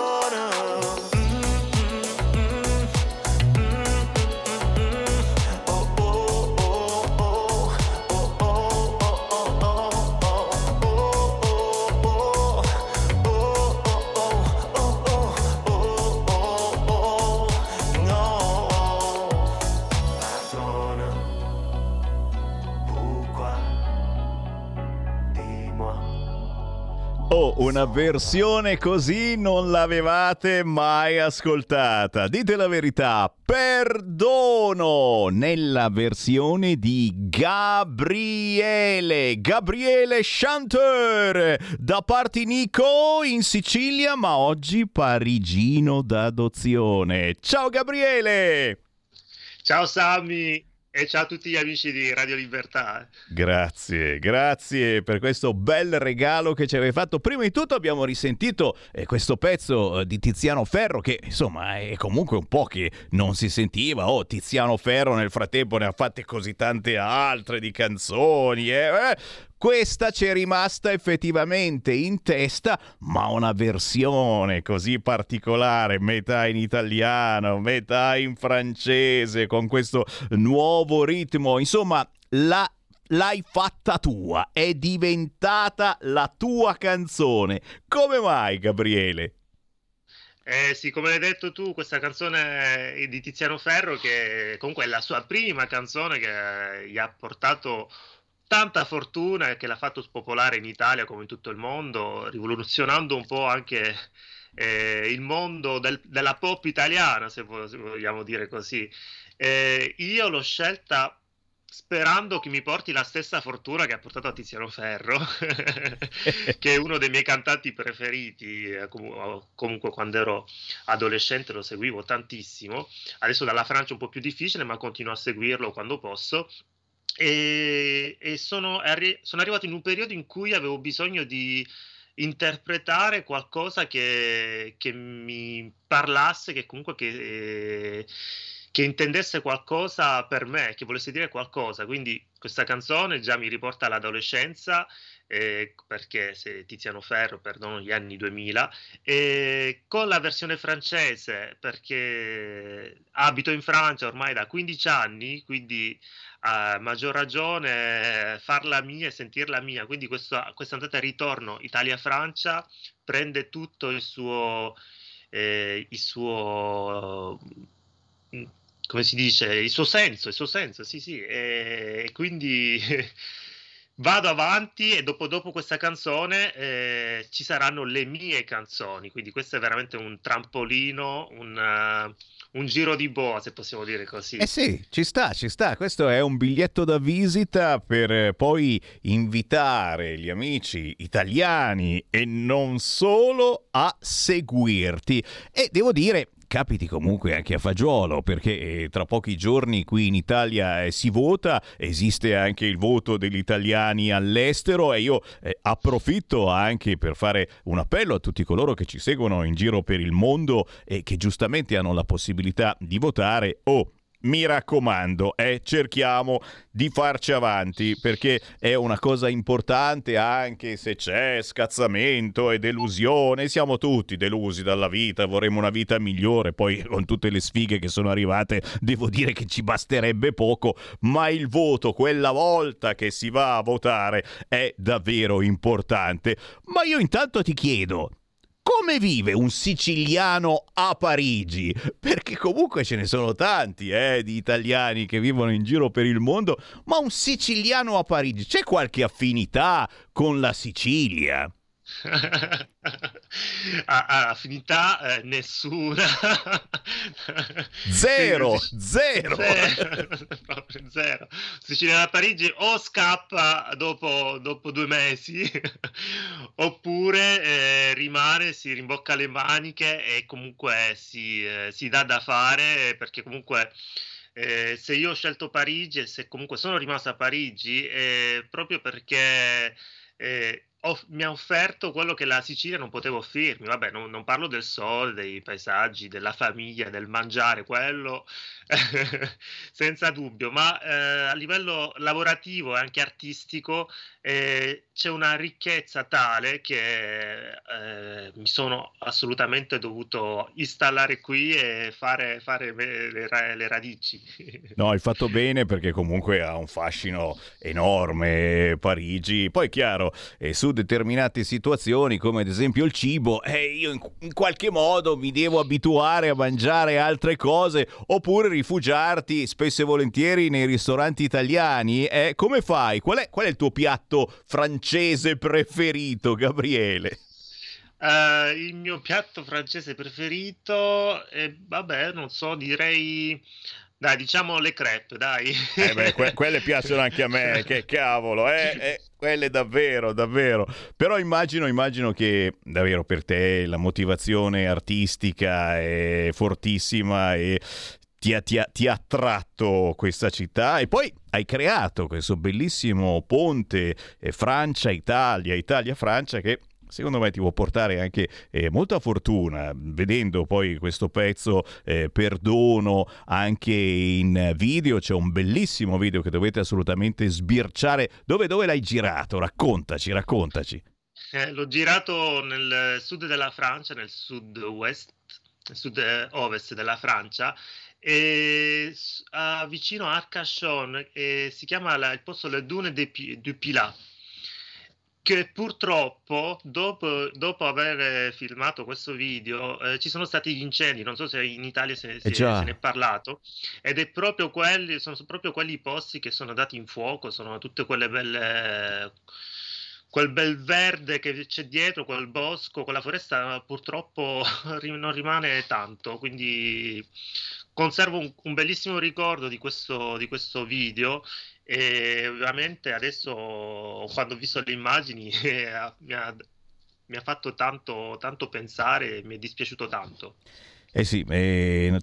Oh, una versione così non l'avevate mai ascoltata. Dite la verità, perdono nella versione di Gabriele, Gabriele Chanteur, da Partinico in Sicilia, ma oggi parigino d'adozione. Ciao Gabriele! Ciao Sammy e ciao a tutti gli amici di Radio Libertà. Grazie, grazie per questo bel regalo che ci avevi fatto. Prima di tutto abbiamo risentito eh, questo pezzo eh, di Tiziano Ferro che insomma è comunque un po' che non si sentiva. Oh, Tiziano Ferro nel frattempo ne ha fatte così tante altre di canzoni. Eh? Questa ci è rimasta effettivamente in testa, ma una versione così particolare, metà in italiano, metà in francese, con questo nuovo ritmo, insomma, la l'hai fatta tua, è diventata la tua canzone. Come mai, Gabriele? Eh sì, come hai detto tu, questa canzone è di Tiziano Ferro, che comunque è la sua prima canzone che gli ha portato tanta fortuna che l'ha fatto spopolare in Italia come in tutto il mondo, rivoluzionando un po' anche eh, il mondo del- della pop italiana, se, vo- se vogliamo dire così. Eh, io l'ho scelta sperando che mi porti la stessa fortuna che ha portato a Tiziano Ferro, che è uno dei miei cantanti preferiti, eh, comu- comunque quando ero adolescente lo seguivo tantissimo, adesso dalla Francia è un po' più difficile, ma continuo a seguirlo quando posso. E, e sono, arri- sono arrivato in un periodo in cui avevo bisogno di interpretare qualcosa che, che mi parlasse, che comunque che, che intendesse qualcosa per me, che volesse dire qualcosa. Quindi questa canzone già mi riporta all'adolescenza, eh, perché se Tiziano Ferro, perdono gli anni 2000, e con la versione francese, perché abito in Francia ormai da 15 anni, quindi a maggior ragione eh, farla mia e sentirla mia. Quindi questa, questa andata e ritorno Italia-Francia prende tutto il suo, eh, il suo mm, come si dice, il suo senso, il suo senso, sì, sì, e quindi vado avanti e dopo, dopo questa canzone eh, ci saranno le mie canzoni, quindi questo è veramente un trampolino, un, uh, un, giro di boa, se possiamo dire così. Eh sì, ci sta, ci sta, questo è un biglietto da visita per eh, poi invitare gli amici italiani e non solo a seguirti. E devo dire, capiti comunque anche a fagiolo, perché eh, tra pochi giorni qui in Italia eh, si vota, esiste anche il voto degli italiani all'estero e io eh, approfitto anche per fare un appello a tutti coloro che ci seguono in giro per il mondo e che giustamente hanno la possibilità di votare o oh, mi raccomando, eh, cerchiamo di farci avanti perché è una cosa importante anche se c'è scazzamento e delusione. Siamo tutti delusi dalla vita, vorremmo una vita migliore, poi con tutte le sfighe che sono arrivate devo dire che ci basterebbe poco, ma il voto quella volta che si va a votare è davvero importante. Ma io intanto ti chiedo, come vive un siciliano a Parigi? Perché comunque ce ne sono tanti eh, di italiani che vivono in giro per il mondo, ma un siciliano a Parigi c'è qualche affinità con la Sicilia? affinità eh, nessuna zero zero zero, zero. Sicilia a Parigi o scappa dopo, dopo due mesi oppure eh, rimane si rimbocca le maniche e comunque si, eh, si dà da fare perché comunque eh, se io ho scelto Parigi e se comunque sono rimasto a Parigi è proprio perché eh, off- mi ha offerto quello che la Sicilia non poteva offrirmi. Vabbè, non, non parlo del sole, dei paesaggi, della famiglia, del mangiare, quello senza dubbio, ma eh, a livello lavorativo e anche artistico eh, c'è una ricchezza tale che eh, mi sono assolutamente dovuto installare qui e fare, fare le, le, radici. no, hai fatto bene perché comunque ha un fascino enorme Parigi. Poi chiaro, eh, su determinate situazioni come ad esempio il cibo, eh, io in, in qualche modo mi devo abituare a mangiare altre cose oppure rifugiarti spesso e volentieri nei ristoranti italiani. Eh, come fai? Qual è, qual è il tuo piatto francese preferito, Gabriele? Uh, il mio piatto francese preferito, eh, vabbè, non so, direi dai, diciamo le crepe, dai. Eh beh, que- quelle piacciono anche a me, che cavolo, eh, eh, quelle davvero, davvero. Però immagino, immagino che davvero per te la motivazione artistica è fortissima e ti ha, ti, ha, ti ha, attratto questa città e poi hai creato questo bellissimo ponte eh, Francia-Italia, Italia-Francia che secondo me ti può portare anche eh, molta fortuna vedendo poi questo pezzo eh, perdono anche in video c'è un bellissimo video che dovete assolutamente sbirciare. Dove, dove l'hai girato? Raccontaci raccontaci. Eh, l'ho girato nel sud della Francia nel sud-west sud-ovest della Francia e, uh, vicino a Arcachon e si chiama la, il posto Le Dune du Pilat che purtroppo dopo, dopo, aver filmato questo video eh, ci sono stati gli incendi, non so se in Italia se, eh se, se ne è parlato, ed è proprio quelli, sono proprio quelli posti che sono dati in fuoco, sono tutte quelle belle quel bel verde che c'è dietro, quel bosco, quella foresta purtroppo non rimane tanto, quindi conservo un, un bellissimo ricordo di questo, di questo video e ovviamente adesso quando ho visto le immagini eh, mi, ha, mi, ha, fatto tanto, tanto pensare e mi è dispiaciuto tanto. Eh sì,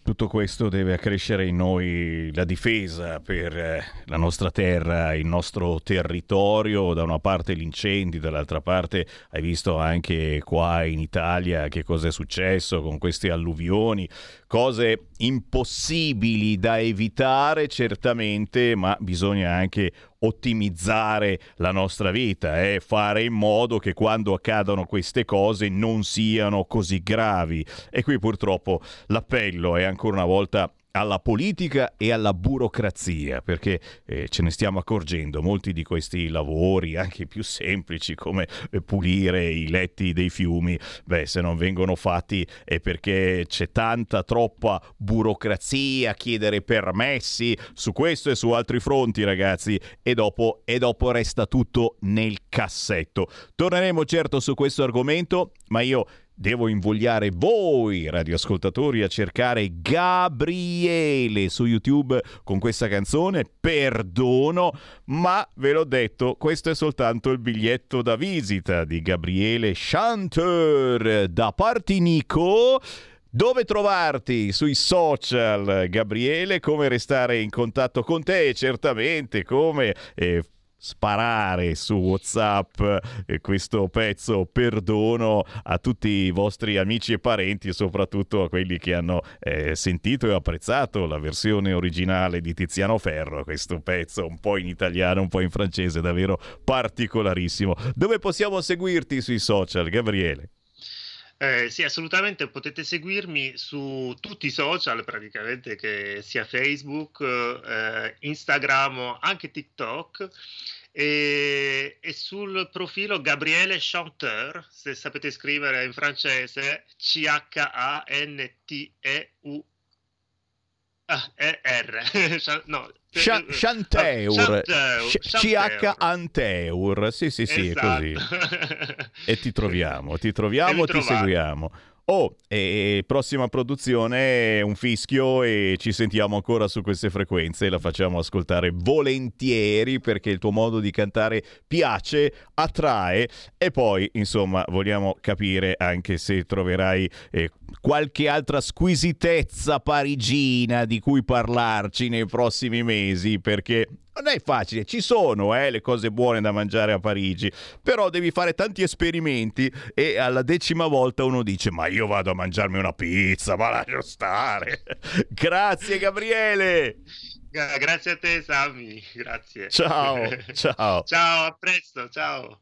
tutto questo deve accrescere in noi la difesa per eh, la nostra terra, il nostro territorio, da una parte gli incendi, dall'altra parte hai visto anche qua in Italia che cosa è successo con queste alluvioni, cose impossibili da evitare certamente, ma bisogna anche ottimizzare la nostra vita e eh? fare in modo che quando accadono queste cose non siano così gravi. E qui purtroppo l'appello è ancora una volta alla politica e alla burocrazia, perché eh, ce ne stiamo accorgendo, molti di questi lavori, anche più semplici come eh, pulire i letti dei fiumi, beh, se non vengono fatti è perché c'è tanta, troppa burocrazia, chiedere permessi su questo e su altri fronti, ragazzi, e dopo, e dopo resta tutto nel cassetto. Torneremo certo su questo argomento, ma io Devo invogliare voi, radioascoltatori, a cercare Gabriele su YouTube con questa canzone, Perdono, ma ve l'ho detto, questo è soltanto il biglietto da visita di Gabriele Chanteur da Partinico. Dove trovarti sui social, Gabriele? Come restare in contatto con te? Certamente, come eh, sparare su WhatsApp questo pezzo perdono a tutti i vostri amici e parenti, soprattutto a quelli che hanno eh, sentito e apprezzato la versione originale di Tiziano Ferro, questo pezzo un po' in italiano, un po' in francese, davvero particolarissimo. Dove possiamo seguirti sui social, Gabriele? Eh, sì, assolutamente potete seguirmi su tutti i social, praticamente, che sia Facebook, eh, Instagram, anche TikTok. E, e, sul profilo Gabriele Chanteur, se sapete scrivere in francese, C-H-A-N-T-E-U Ah, R. no, Chanteur. CH Anteur. Sì, sì, sì, esatto. è così. e ti troviamo, ti troviamo, ti seguiamo. Oh, e prossima produzione un fischio e ci sentiamo ancora su queste frequenze e la facciamo ascoltare volentieri perché il tuo modo di cantare piace, attrae e poi insomma vogliamo capire anche se troverai eh, qualche altra squisitezza parigina di cui parlarci nei prossimi mesi perché non è facile, ci sono eh, le cose buone da mangiare a Parigi, però devi fare tanti esperimenti e alla decima volta uno dice ma io vado a mangiarmi una pizza, ma lascio stare. Grazie Gabriele. Grazie a te Sammy, grazie. Ciao, ciao. ciao, a presto, ciao.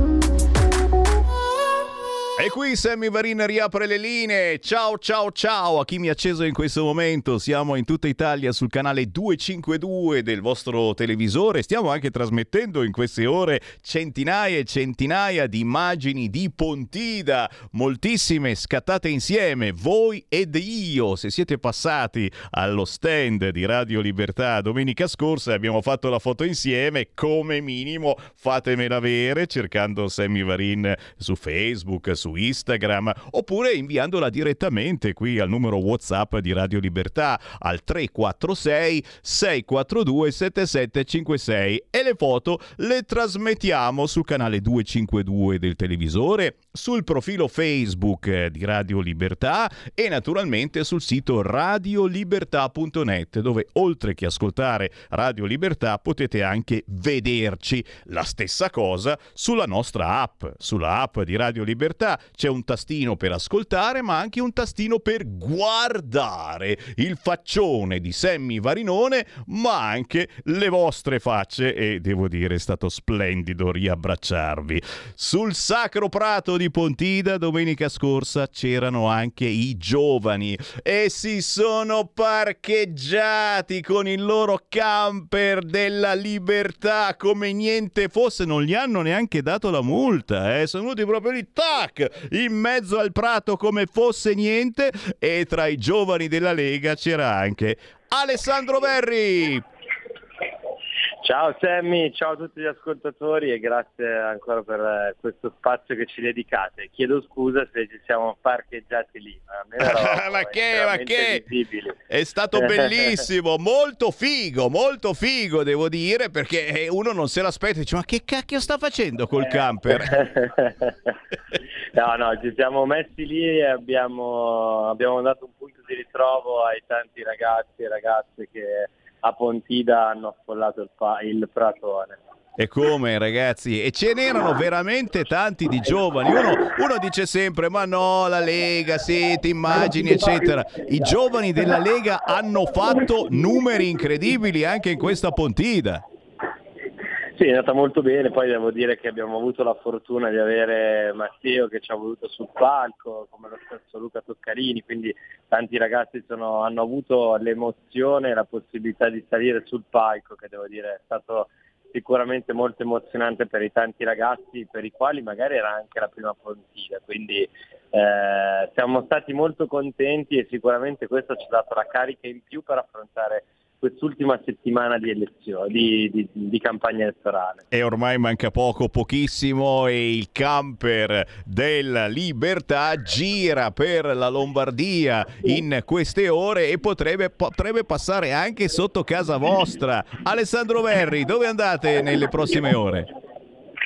E qui Sammy Varin riapre le linee. Ciao ciao ciao a chi mi ha acceso in questo momento. Siamo in tutta Italia sul canale 252 del vostro televisore. Stiamo anche trasmettendo in queste ore centinaia e centinaia di immagini di Pontida, moltissime scattate insieme, voi ed io. Se siete passati allo stand di Radio Libertà domenica scorsa abbiamo fatto la foto insieme, come minimo fatemela avere cercando Sammy Varin su Facebook, su Instagram oppure inviandola direttamente qui al numero WhatsApp di Radio Libertà al 346 642 7756 e le foto le trasmettiamo sul canale 252 del televisore, sul profilo Facebook di Radio Libertà e naturalmente sul sito radiolibertà.net dove oltre che ascoltare Radio Libertà potete anche vederci. La stessa cosa sulla nostra app, sulla app di Radio Libertà c'è un tastino per ascoltare, ma anche un tastino per guardare il faccione di Sammy Varinone, ma anche le vostre facce e devo dire è stato splendido riabbracciarvi. Sul Sacro Prato di Pontida domenica scorsa c'erano anche i giovani e si sono parcheggiati con il loro camper della libertà come niente fosse, non gli hanno neanche dato la multa, eh? sono venuti proprio lì, tac, in mezzo al prato come fosse niente e tra i giovani della Lega c'era anche Alessandro Verri. Ciao Sammy, ciao a tutti gli ascoltatori e grazie ancora per eh, questo spazio che ci dedicate. Chiedo scusa se ci siamo parcheggiati lì, ma, ma che, ma che? Visibili. È stato bellissimo, molto figo, molto figo devo dire perché eh, uno non se l'aspetta e dice ma che cacchio sta facendo col camper? no, no, ci siamo messi lì e abbiamo, abbiamo dato un punto di ritrovo ai tanti ragazzi e ragazze che a Pontida hanno affollato il, pa- il pratone. E come ragazzi? E ce n'erano veramente tanti di giovani. Uno, uno, dice sempre: Ma no, la Lega, siete immagini, eccetera. I giovani della Lega hanno fatto numeri incredibili anche in questa Pontida. Sì, è andata molto bene, poi devo dire che abbiamo avuto la fortuna di avere Matteo che ci ha voluto sul palco, come lo stesso Luca Toccarini, quindi tanti ragazzi sono, hanno avuto l'emozione e la possibilità di salire sul palco, che devo dire è stato sicuramente molto emozionante per i tanti ragazzi per i quali magari era anche la prima Pontida, quindi eh, siamo stati molto contenti e sicuramente questo ci ha dato la carica in più per affrontare quest'ultima settimana di elezioni, di, di, di, campagna elettorale. E ormai manca poco, pochissimo e il camper della libertà gira per la Lombardia in queste ore e potrebbe, potrebbe passare anche sotto casa vostra. Alessandro Verri, dove andate nelle prossime ore?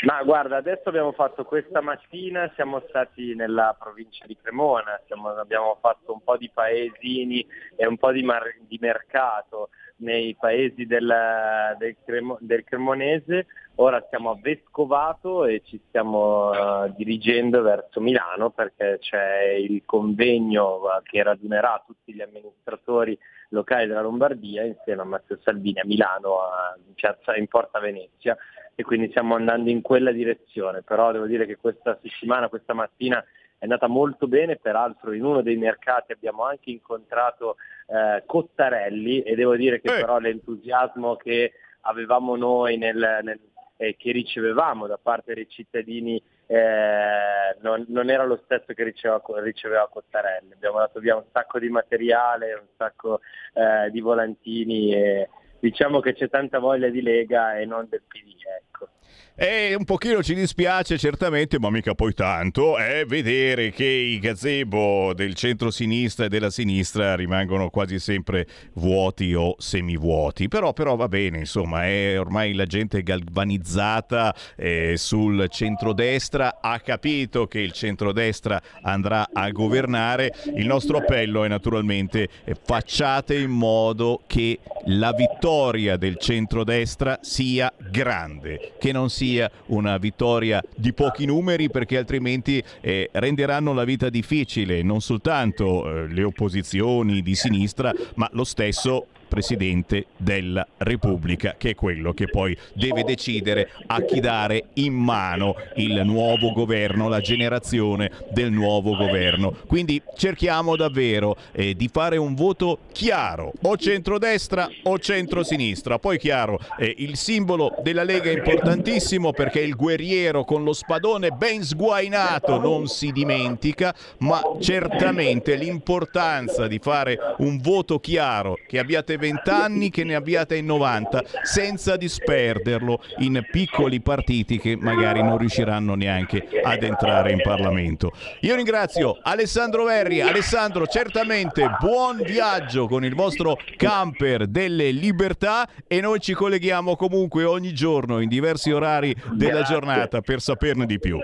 Ma guarda, adesso abbiamo fatto questa mattina, siamo stati nella provincia di Cremona, siamo, abbiamo fatto un po' di paesini e un po' di, mar- di mercato nei paesi del, del, Cremo, del, Cremonese, ora siamo a Vescovato e ci stiamo uh, dirigendo verso Milano perché c'è il convegno uh, che radunerà tutti gli amministratori locali della Lombardia insieme a Matteo Salvini a Milano a, in, piazza, in Porta Venezia. E quindi stiamo andando in quella direzione, però devo dire che questa settimana, questa mattina è andata molto bene, peraltro in uno dei mercati abbiamo anche incontrato eh, Cottarelli e devo dire che eh. però l'entusiasmo che avevamo noi nel, nel eh, che ricevevamo da parte dei cittadini eh, non, non, era lo stesso che riceveva, riceveva, Cottarelli. Abbiamo dato via un sacco di materiale, un sacco eh, di volantini e diciamo che c'è tanta voglia di Lega e non del PD. Ecco. E un pochino ci dispiace certamente, ma mica poi tanto, è vedere che i gazebo del centro-sinistra e della sinistra rimangono quasi sempre vuoti o semivuoti. Però, però va bene, insomma, è ormai la gente galvanizzata eh, sul centrodestra, ha capito che il centrodestra andrà a governare. Il nostro appello è naturalmente eh, facciate in modo che la vittoria del centrodestra sia grande, che non sia sia una vittoria di pochi numeri perché altrimenti eh, renderanno la vita difficile non soltanto eh, le opposizioni di sinistra ma lo stesso Presidente della Repubblica, che è quello che poi deve decidere a chi dare in mano il nuovo governo, la generazione del nuovo governo. Quindi cerchiamo davvero eh, di fare un voto chiaro, o centrodestra o centrosinistra. Poi chiaro, eh, il simbolo della Lega è importantissimo perché il guerriero con lo spadone ben sguainato non si dimentica, ma certamente l'importanza di fare un voto chiaro che abbiate avete 20 anni che ne abbiate in 90 senza disperderlo in piccoli partiti che magari non riusciranno neanche ad entrare in Parlamento. Io ringrazio Alessandro Verri. Alessandro, certamente buon viaggio con il vostro camper delle libertà e noi ci colleghiamo comunque ogni giorno in diversi orari della giornata per saperne di più.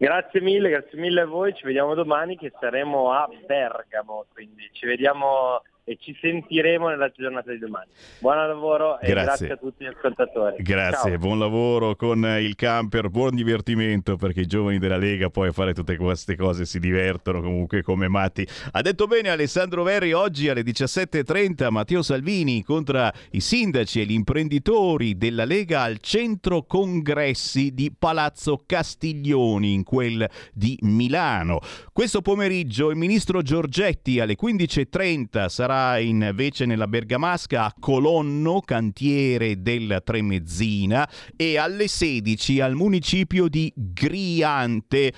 Grazie mille, grazie mille a voi, ci vediamo domani che saremo a Bergamo, quindi ci vediamo e ci sentiremo nella giornata di domani. Buon lavoro e grazie, grazie a tutti gli ascoltatori. Grazie, Ciao. buon lavoro con il camper, buon divertimento perché i giovani della Lega poi a fare tutte queste cose si divertono comunque come matti. Ha detto bene Alessandro Verri oggi alle 17.30 Matteo Salvini incontra i sindaci e gli imprenditori della Lega al centro congressi di Palazzo Castiglioni in quel di Milano. Questo pomeriggio il ministro Giorgetti alle 15.30 sarà invece nella Bergamasca a Colonno, cantiere del Tremezzina, e alle 16 al municipio di Griante.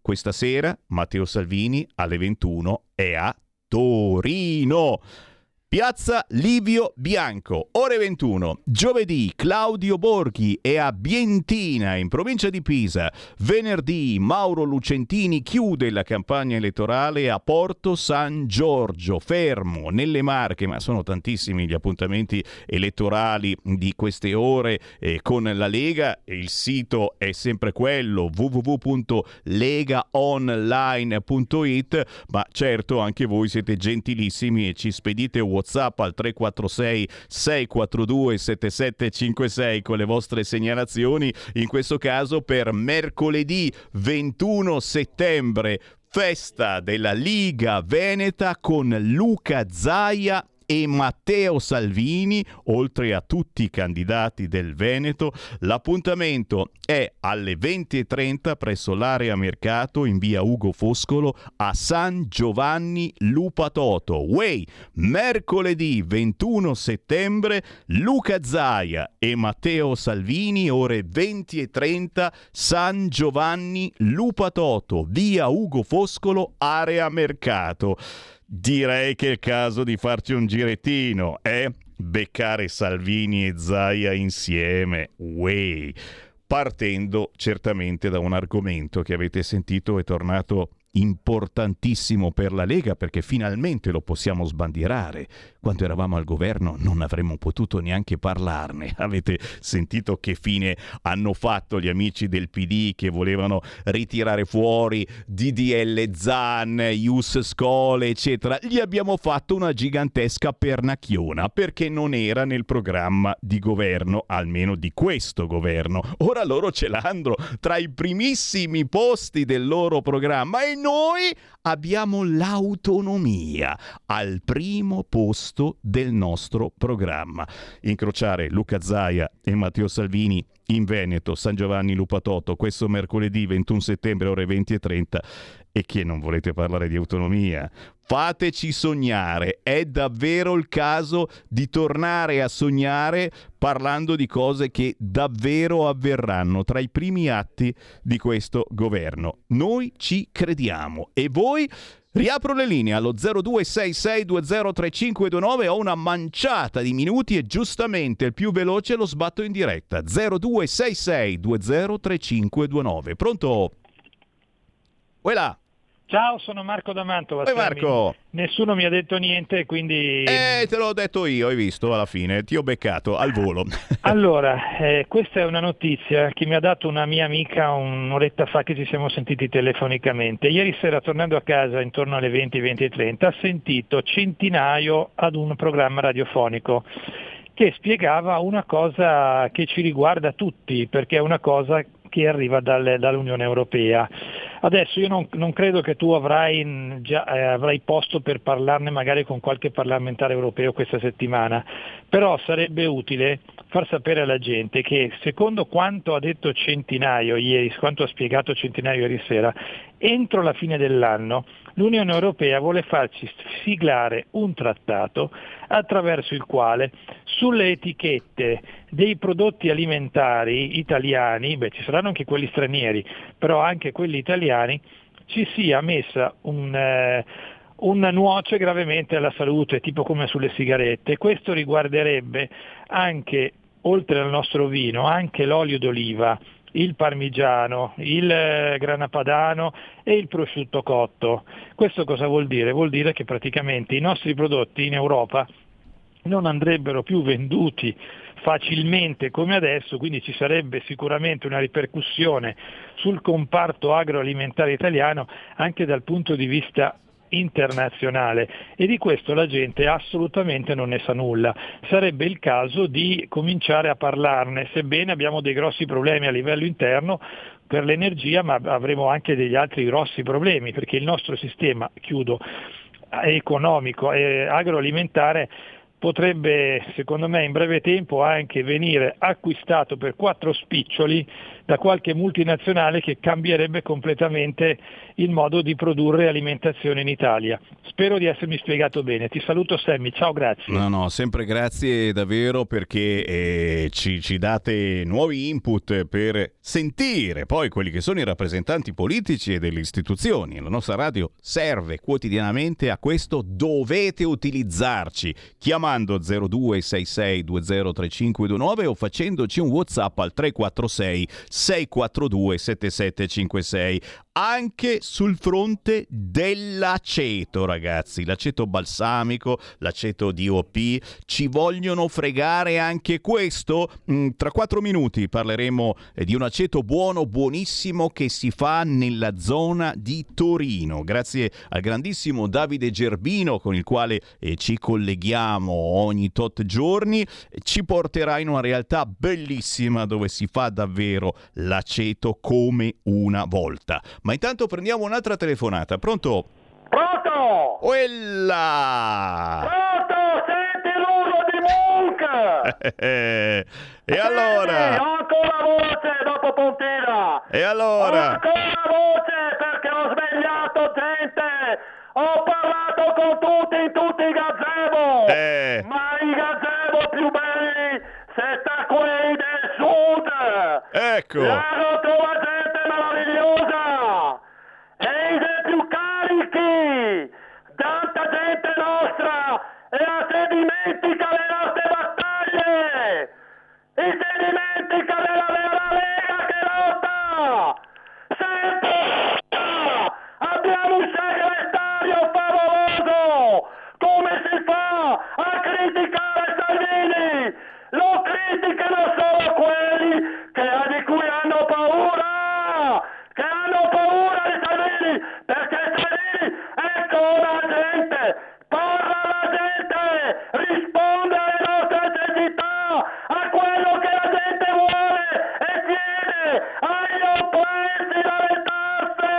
Questa sera Matteo Salvini alle 21 è a Torino. Piazza Livio Bianco, ore 21. Giovedì Claudio Borghi è a Bientina, in provincia di Pisa. Venerdì Mauro Lucentini chiude la campagna elettorale a Porto San Giorgio, fermo nelle Marche, ma sono tantissimi gli appuntamenti elettorali di queste ore eh, con la Lega. Il sito è sempre quello www.legaonline.it, ma certo anche voi siete gentilissimi e ci spedite WhatsApp WhatsApp al 346 642 7756 con le vostre segnalazioni, in questo caso per mercoledì 21 settembre festa della Liga Veneta con Luca Zaia e Matteo Salvini, oltre a tutti i candidati del Veneto. L'appuntamento è alle 20.30 presso l'area mercato in via Ugo Foscolo a San Giovanni Lupatoto. Way, mercoledì 21 settembre, Luca Zaia e Matteo Salvini, ore 20.30, San Giovanni Lupatoto, via Ugo Foscolo, area mercato. Direi che è il caso di farci un girettino, eh? Beccare Salvini e Zaia insieme. Way. Partendo certamente da un argomento che avete sentito è tornato importantissimo per la Lega perché finalmente lo possiamo sbandierare. Quando eravamo al governo non avremmo potuto neanche parlarne. Avete sentito che fine hanno fatto gli amici del PD che volevano ritirare fuori DDL Zan, Ius Scole, eccetera. Gli abbiamo fatto una gigantesca pernacchiona perché non era nel programma di governo, almeno di questo governo. Ora loro ce l'hanno tra i primissimi posti del loro programma e noi abbiamo l'autonomia al primo posto del nostro programma. Incrociare Luca Zaia e Matteo Salvini in Veneto, San Giovanni Lupatoto, questo mercoledì 21 settembre ore 20 e 30. E che non volete parlare di autonomia? Fateci sognare, è davvero il caso di tornare a sognare parlando di cose che davvero avverranno tra i primi atti di questo governo. Noi ci crediamo e voi Riapro le linee allo 0266203529, ho una manciata di minuti e giustamente il più veloce lo sbatto in diretta. 0266203529. Pronto? Uela. Ciao, sono Marco da Mantova. Ehi Marco. Nessuno mi ha detto niente, quindi... Eh, te l'ho detto io, hai visto alla fine, ti ho beccato al volo. allora, eh, questa è una notizia che mi ha dato una mia amica un'oretta fa che ci siamo sentiti telefonicamente. Ieri sera tornando a casa intorno alle 20, 20 e 30 ha sentito centinaio ad un programma radiofonico che spiegava una cosa che ci riguarda tutti, perché è una cosa che arriva dalle, dall'Unione Europea. Adesso io non, non credo che tu avrai, già, eh, avrai posto per parlarne magari con qualche parlamentare europeo questa settimana, però sarebbe utile far sapere alla gente che secondo quanto ha detto Centinaio ieri, quanto ha spiegato Centinaio ieri sera, entro la fine dell'anno l'Unione Europea vuole farci siglare un trattato attraverso il quale sulle etichette dei prodotti alimentari italiani, beh ci saranno anche quelli stranieri, però anche quelli italiani, ci sia messa un, eh, un nuoce gravemente alla salute, tipo come sulle sigarette. Questo riguarderebbe anche, oltre al nostro vino, anche l'olio d'oliva, il parmigiano, il eh, grana padano e il prosciutto cotto. Questo cosa vuol dire? Vuol dire che praticamente i nostri prodotti in Europa non andrebbero più venduti facilmente come adesso, quindi ci sarebbe sicuramente una ripercussione sul comparto agroalimentare italiano anche dal punto di vista internazionale e di questo la gente assolutamente non ne sa nulla. Sarebbe il caso di cominciare a parlarne, sebbene abbiamo dei grossi problemi a livello interno per l'energia, ma avremo anche degli altri grossi problemi, perché il nostro sistema, chiudo, economico e agroalimentare potrebbe secondo me in breve tempo anche venire acquistato per quattro spiccioli da qualche multinazionale che cambierebbe completamente il modo di produrre alimentazione in Italia. Spero di essermi spiegato bene. Ti saluto Sammy, ciao, grazie. No, no, sempre grazie davvero perché eh, ci, ci date nuovi input per sentire poi quelli che sono i rappresentanti politici e delle istituzioni. La nostra radio serve quotidianamente a questo, dovete utilizzarci chiamando 0266203529 o facendoci un WhatsApp al 346 642 7756 anche sul fronte dell'aceto, ragazzi. L'aceto balsamico, l'aceto DOP, ci vogliono fregare anche questo? Mm, tra quattro minuti parleremo eh, di un aceto buono, buonissimo che si fa nella zona di Torino. Grazie al grandissimo Davide Gerbino con il quale eh, ci colleghiamo ogni tot giorni, ci porterà in una realtà bellissima dove si fa davvero l'aceto come una volta. Ma intanto prendiamo un'altra telefonata. Pronto? Pronto? Quella! Pronto, Eh, e allora? Sì, ho ancora voce dopo Pontida! E allora? Ancora voce perché ho svegliato gente! Ho parlato con tutti tutti i gazebo! Eh. Ma i gazebo più belli se sta quelli del sud! Ecco. Là trova gente meravigliosa! E i più carichi! Tanta gente nostra! E la si dimentica le nostre battaglie! E si dimentica della vera Lega che lotta! Sempre! Abbiamo un segretario favoloso! Come si fa a criticare Salvini? Lo criticano solo quelli che, di cui hanno paura! Che hanno paura di Salvini! Perché Salvini è con la gente! Parla alla gente! Risponde alle nostre necessità! A quello che la gente vuole! E chiede agli oppressi dalle tasse!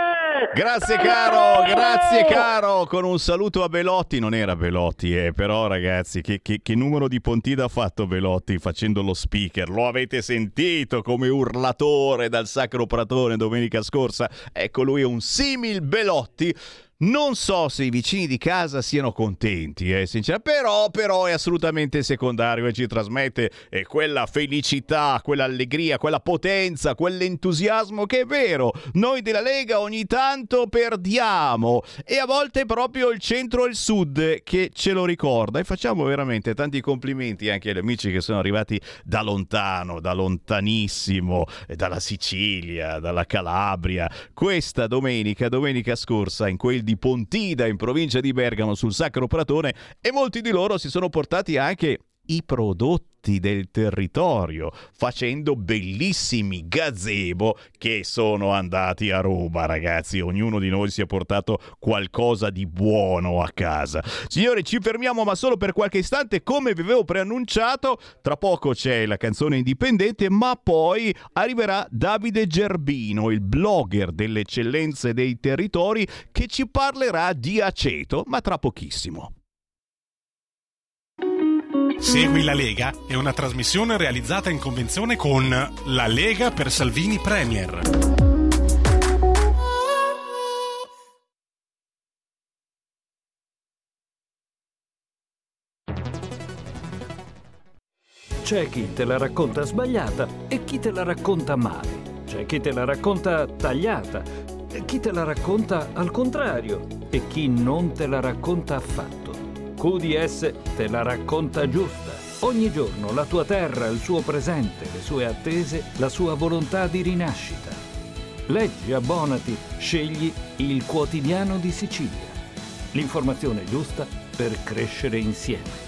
Grazie caro, grazie caro, con un saluto a Belotti, non era Belotti, eh, però ragazzi, che, che- che numero di Pontida ha fatto Belotti facendo lo speaker? Lo avete sentito come urlatore dal Sacro Pratone domenica scorsa? Ecco, lui è un simil Belotti. Non so se i vicini di casa siano contenti, eh, però, però è assolutamente secondario e ci trasmette eh, quella felicità, quell'allegria, quella potenza, quell'entusiasmo che è vero. Noi della Lega ogni tanto perdiamo e a volte proprio il centro e il sud che ce lo ricorda e facciamo veramente tanti complimenti anche agli amici che sono arrivati da lontano, da lontanissimo, eh, dalla Sicilia, dalla Calabria. Questa domenica, domenica scorsa, in quel di Pontida, in provincia di Bergamo, sul Sacro Pratone, e molti di loro si sono portati anche i prodotti del territorio, facendo bellissimi gazebo che sono andati a Roma, ragazzi. Ognuno di noi si è portato qualcosa di buono a casa. Signori, ci fermiamo ma solo per qualche istante, come vi avevo preannunciato. Tra poco c'è la canzone indipendente, ma poi arriverà Davide Gerbino, il blogger delle eccellenze dei territori, che ci parlerà di aceto, ma tra pochissimo. Segui la Lega è una trasmissione realizzata in convenzione con La Lega per Salvini Premier. C'è chi te la racconta sbagliata e chi te la racconta male. C'è chi te la racconta tagliata e chi te la racconta al contrario e chi non te la racconta affatto. QDS te la racconta giusta. Ogni giorno la tua terra, il suo presente, le sue attese, la sua volontà di rinascita. Leggi, abbonati, scegli il quotidiano di Sicilia. L'informazione giusta per crescere insieme.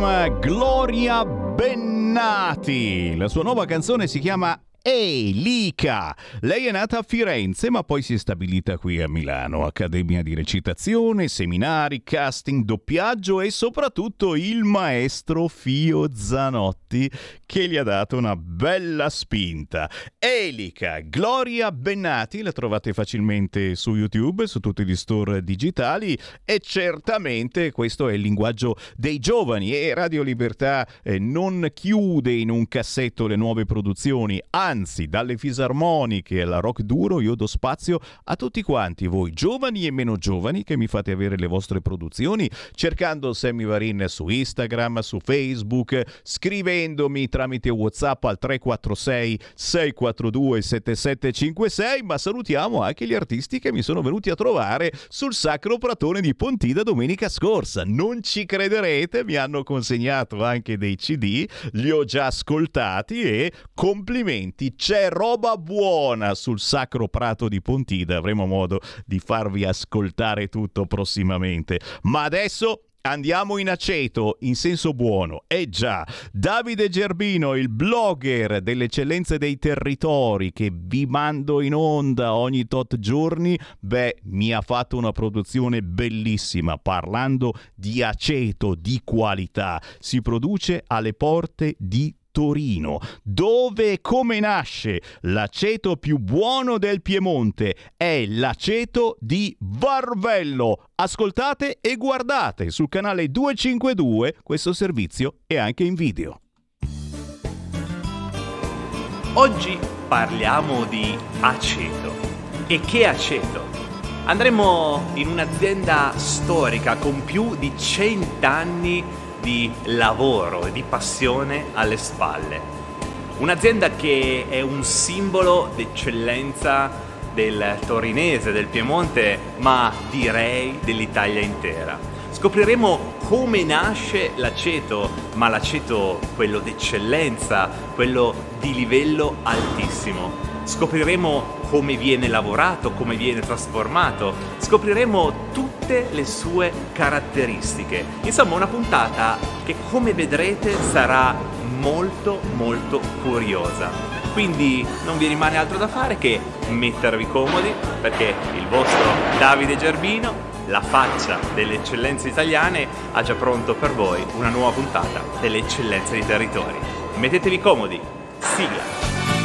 Chiama Gloria Bennati. La sua nuova canzone si chiama Elica. Lei è nata a Firenze ma poi si è stabilita qui a Milano. Accademia di recitazione, seminari, casting, doppiaggio e soprattutto il maestro Fio Zanotti che gli ha dato una bella spinta. Elica, Gloria Bennati, la trovate facilmente su YouTube, su tutti gli store digitali e certamente questo è il linguaggio dei giovani e Radio Libertà eh, non chiude in un cassetto le nuove produzioni, anzi dalle fisarmoniche alla rock duro io do spazio a tutti quanti voi giovani e meno giovani che mi fate avere le vostre produzioni cercando Sammy Varin su Instagram, su Facebook, scrivendomi tramite WhatsApp al 346 642 7756, ma salutiamo anche gli artisti che mi sono venuti a trovare sul Sacro Pratone di Pontida domenica scorsa. Non ci crederete, mi hanno consegnato anche dei CD, li ho già ascoltati e complimenti, c'è roba buona sul Sacro Prato di Pontida, avremo modo di farvi ascoltare tutto prossimamente. Ma adesso Andiamo in aceto, in senso buono. Eh già, Davide Gerbino, il blogger delle eccellenze dei territori che vi mando in onda ogni tot giorni, beh, mi ha fatto una produzione bellissima parlando di aceto di qualità. Si produce alle porte di Torino, dove e come nasce l'aceto più buono del Piemonte è l'aceto di Varvello. Ascoltate e guardate sul canale 252 questo servizio e anche in video. Oggi parliamo di aceto. E che aceto? Andremo in un'azienda storica con più di 100 anni di lavoro e di passione alle spalle. Un'azienda che è un simbolo d'eccellenza del torinese, del Piemonte, ma direi dell'Italia intera. Scopriremo come nasce l'aceto, ma l'aceto quello d'eccellenza, quello di livello altissimo. Scopriremo come viene lavorato, come viene trasformato, scopriremo tutte le sue caratteristiche. Insomma, una puntata che come vedrete sarà molto molto curiosa. Quindi non vi rimane altro da fare che mettervi comodi perché il vostro Davide Gerbino, la faccia delle eccellenze italiane, ha già pronto per voi una nuova puntata delle eccellenze dei territori. Mettetevi comodi, sigla!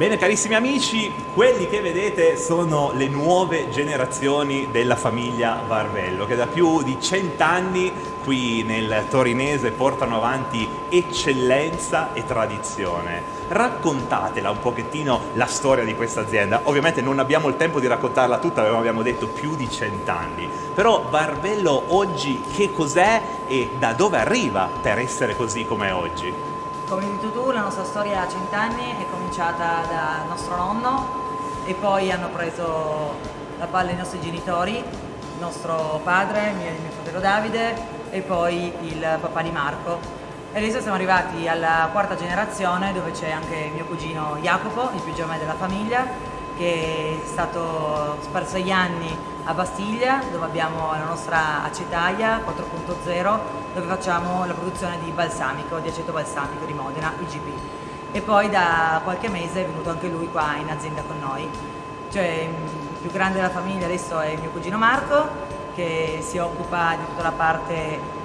Bene carissimi amici, quelli che vedete sono le nuove generazioni della famiglia Varvello che da più di cent'anni qui nel torinese portano avanti eccellenza e tradizione. Raccontatela un pochettino la storia di questa azienda. Ovviamente non abbiamo il tempo di raccontarla tutta, abbiamo detto più di cent'anni. Però Varvello oggi che cos'è e da dove arriva per essere così come è oggi? Come hai detto tu, la nostra storia a cent'anni è cominciata da nostro nonno e poi hanno preso la palla i nostri genitori, nostro padre, mio, mio fratello Davide e poi il papà di Marco. E adesso siamo arrivati alla quarta generazione dove c'è anche mio cugino Jacopo, il più giovane della famiglia, che è stato per sei anni a Bastiglia dove abbiamo la nostra acetaia 4.0 dove facciamo la produzione di balsamico, di aceto balsamico di Modena, IGP. E poi da qualche mese è venuto anche lui qua in azienda con noi. Cioè il più grande della famiglia adesso è mio cugino Marco che si occupa di tutta la parte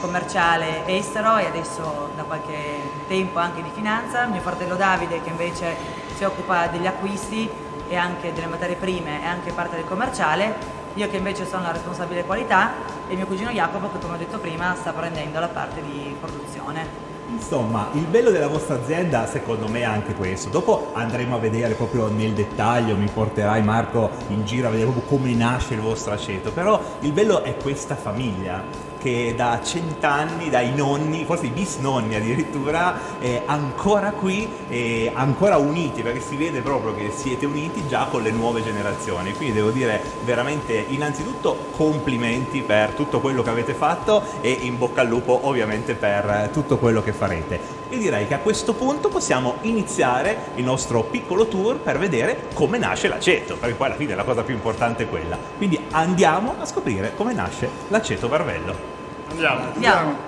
commerciale estero e adesso da qualche tempo anche di finanza, mio fratello Davide che invece si occupa degli acquisti e anche delle materie prime e anche parte del commerciale, io che invece sono la responsabile qualità e mio cugino Jacopo che come ho detto prima sta prendendo la parte di produzione. Insomma, il bello della vostra azienda secondo me è anche questo. Dopo andremo a vedere proprio nel dettaglio, mi porterai Marco in giro a vedere proprio come nasce il vostro aceto, però il bello è questa famiglia che da cent'anni, dai nonni, forse i bisnonni addirittura, è ancora qui e ancora uniti, perché si vede proprio che siete uniti già con le nuove generazioni. Quindi devo dire veramente innanzitutto complimenti per tutto quello che avete fatto e in bocca al lupo ovviamente per tutto quello che farete. E direi che a questo punto possiamo iniziare il nostro piccolo tour per vedere come nasce l'aceto, perché poi alla fine la cosa più importante è quella. Quindi andiamo a scoprire come nasce l'aceto Varvello. Andiamo. Andiamo.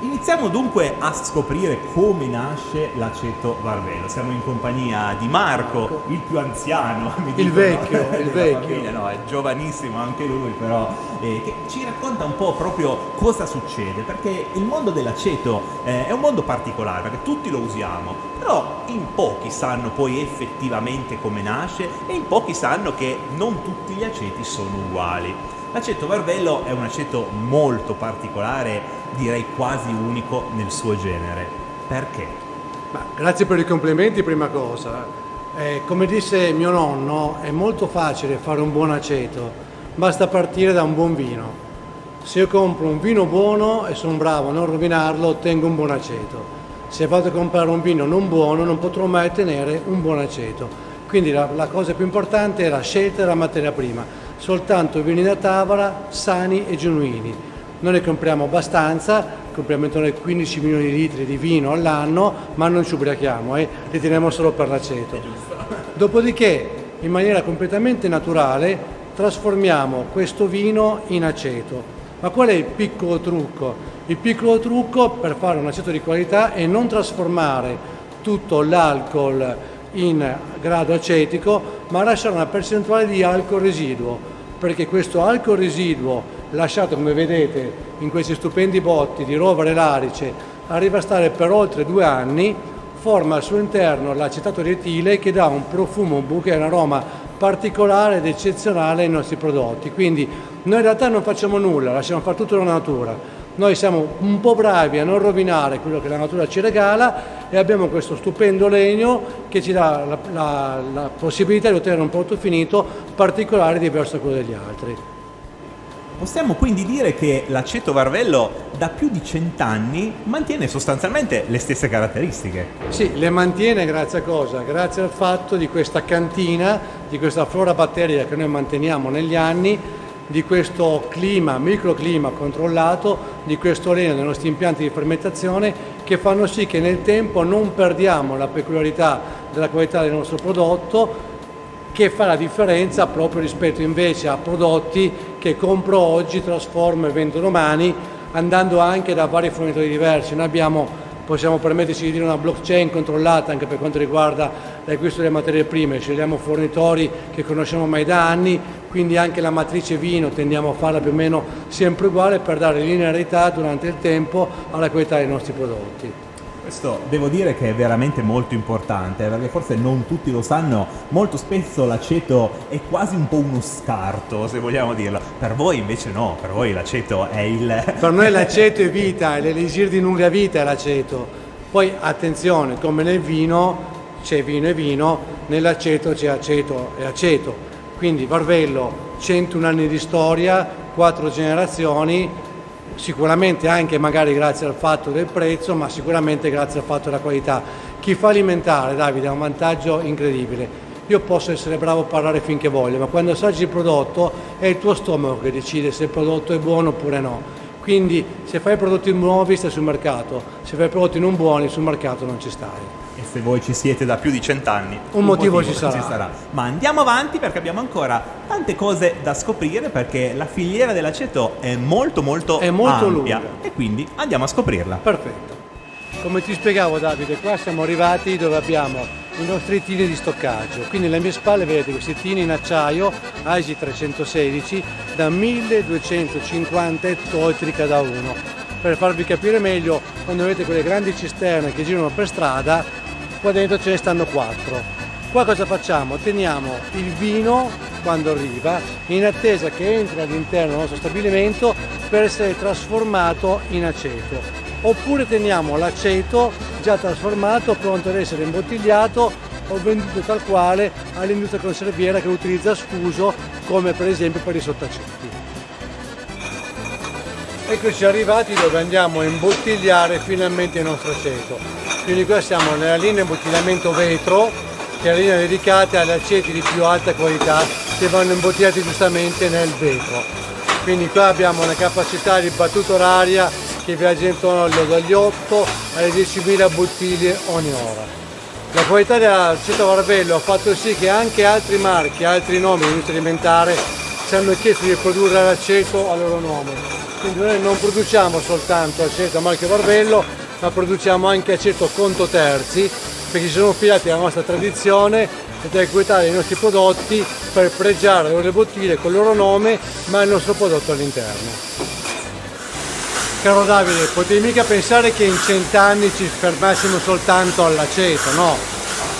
Iniziamo dunque a scoprire come nasce l'aceto Varvello. Siamo in compagnia di Marco, il più anziano, mi Il dicono, vecchio, il vecchio. famiglia. No, è giovanissimo anche lui, però eh, che ci racconta un po' proprio cosa succede, perché il mondo dell'aceto eh, è un mondo particolare, perché tutti lo usiamo, però in pochi sanno poi effettivamente come nasce e in pochi sanno che non tutti gli aceti sono uguali. L'aceto Varvello è un aceto molto particolare, direi quasi unico nel suo genere. Perché? Ma grazie per i complimenti, prima cosa. Eh, come disse mio nonno, è molto facile fare un buon aceto, basta partire da un buon vino. Se io compro un vino buono e sono bravo a non rovinarlo, ottengo un buon aceto. Se vado a comprare un vino non buono, non potrò mai ottenere un buon aceto. Quindi la, la cosa più importante è la scelta della materia prima. Soltanto vini da tavola sani e genuini. Noi ne compriamo abbastanza, compriamo intorno ai 15 milioni di litri di vino all'anno, ma non ci ubriachiamo, eh? li teniamo solo per l'aceto. Dopodiché, in maniera completamente naturale, trasformiamo questo vino in aceto. Ma qual è il piccolo trucco? Il piccolo trucco per fare un aceto di qualità è non trasformare tutto l'alcol in grado acetico, ma lasciare una percentuale di alcol residuo, perché questo alcol residuo lasciato come vedete in questi stupendi botti di rovere larice arriva a stare per oltre due anni, forma al suo interno l'acetato di etile che dà un profumo, un bouquet, un aroma particolare ed eccezionale ai nostri prodotti. Quindi noi in realtà non facciamo nulla, lasciamo fare tutto la natura. Noi siamo un po' bravi a non rovinare quello che la natura ci regala e abbiamo questo stupendo legno che ci dà la, la- la possibilità di ottenere un prodotto finito particolare diverso da quello degli altri. Possiamo quindi dire che l'aceto Varvello da più di cent'anni mantiene sostanzialmente le stesse caratteristiche. Sì, le mantiene grazie a cosa? Grazie al fatto di questa cantina, di questa flora batterica che noi manteniamo negli anni, di questo clima, microclima controllato, di questo legno dei nostri impianti di fermentazione che fanno sì che nel tempo non perdiamo la peculiarità della qualità del nostro prodotto che fa la differenza proprio rispetto invece a prodotti che compro oggi, trasformo e vendo domani, andando anche da vari fornitori diversi. Noi abbiamo, possiamo permetterci di dire, una blockchain controllata anche per quanto riguarda l'acquisto delle materie prime, scegliamo fornitori che conosciamo ormai da anni, quindi anche la matrice vino tendiamo a farla più o meno sempre uguale per dare linearità durante il tempo alla qualità dei nostri prodotti. Questo devo dire che è veramente molto importante, perché forse non tutti lo sanno, molto spesso l'aceto è quasi un po' uno scarto, se vogliamo dirlo. Per voi invece no, per voi l'aceto è il... Per noi l'aceto è vita, è l'elisir di lunga vita è l'aceto. Poi attenzione, come nel vino c'è vino e vino, nell'aceto c'è aceto e aceto. Quindi Varvello, 101 anni di storia, quattro generazioni, sicuramente anche magari grazie al fatto del prezzo, ma sicuramente grazie al fatto della qualità. Chi fa alimentare, Davide, ha un vantaggio incredibile. Io posso essere bravo a parlare finché voglio, ma quando assaggi il prodotto è il tuo stomaco che decide se il prodotto è buono oppure no. Quindi se fai prodotti nuovi stai sul mercato, se fai prodotti non buoni sul mercato non ci stai. Se voi ci siete da più di cent'anni, Un motivo ci sarà. Ma andiamo avanti perché abbiamo ancora tante cose da scoprire perché la filiera dell'aceto è molto molto, È molto ampia lunga. e quindi andiamo a scoprirla. Perfetto. Come ti spiegavo Davide, qua siamo arrivati dove abbiamo i nostri tini di stoccaggio. Quindi alle mie spalle vedete questi tini in acciaio AISI 316 da 1250 ettolitri cada uno. Per farvi capire meglio, quando avete quelle grandi cisterne che girano per strada, qua dentro ce ne stanno quattro. Qua cosa facciamo? Teniamo il vino quando arriva in attesa che entri all'interno del nostro stabilimento per essere trasformato in aceto. oppure teniamo l'aceto già trasformato, pronto ad essere imbottigliato o venduto tal quale all'industria conserviera che utilizza sfuso come per esempio per i sottaceti. Eccoci arrivati dove andiamo a imbottigliare finalmente il nostro aceto. Quindi qua siamo nella linea imbottigliamento vetro, che è la linea dedicata agli aceti di più alta qualità che vanno imbottigliati giustamente nel vetro. Quindi qua abbiamo una capacità di battuta oraria che viaggia intorno dagli 8 alle 10.000 bottiglie ogni ora. La qualità dell'aceto Varvello ha fatto sì che anche altri marchi, altri nomi dell'industria alimentare ci hanno chiesto di produrre l'aceto a loro nome. Quindi noi non produciamo soltanto aceto a marchio Varvello, ma produciamo anche aceto conto terzi, perché ci sono fidati alla nostra tradizione e della qualità dei nostri prodotti per pregiare le loro bottiglie con il loro nome, ma il nostro prodotto all'interno. Caro Davide, potevi mica pensare che in cent'anni ci fermassimo soltanto all'aceto, no?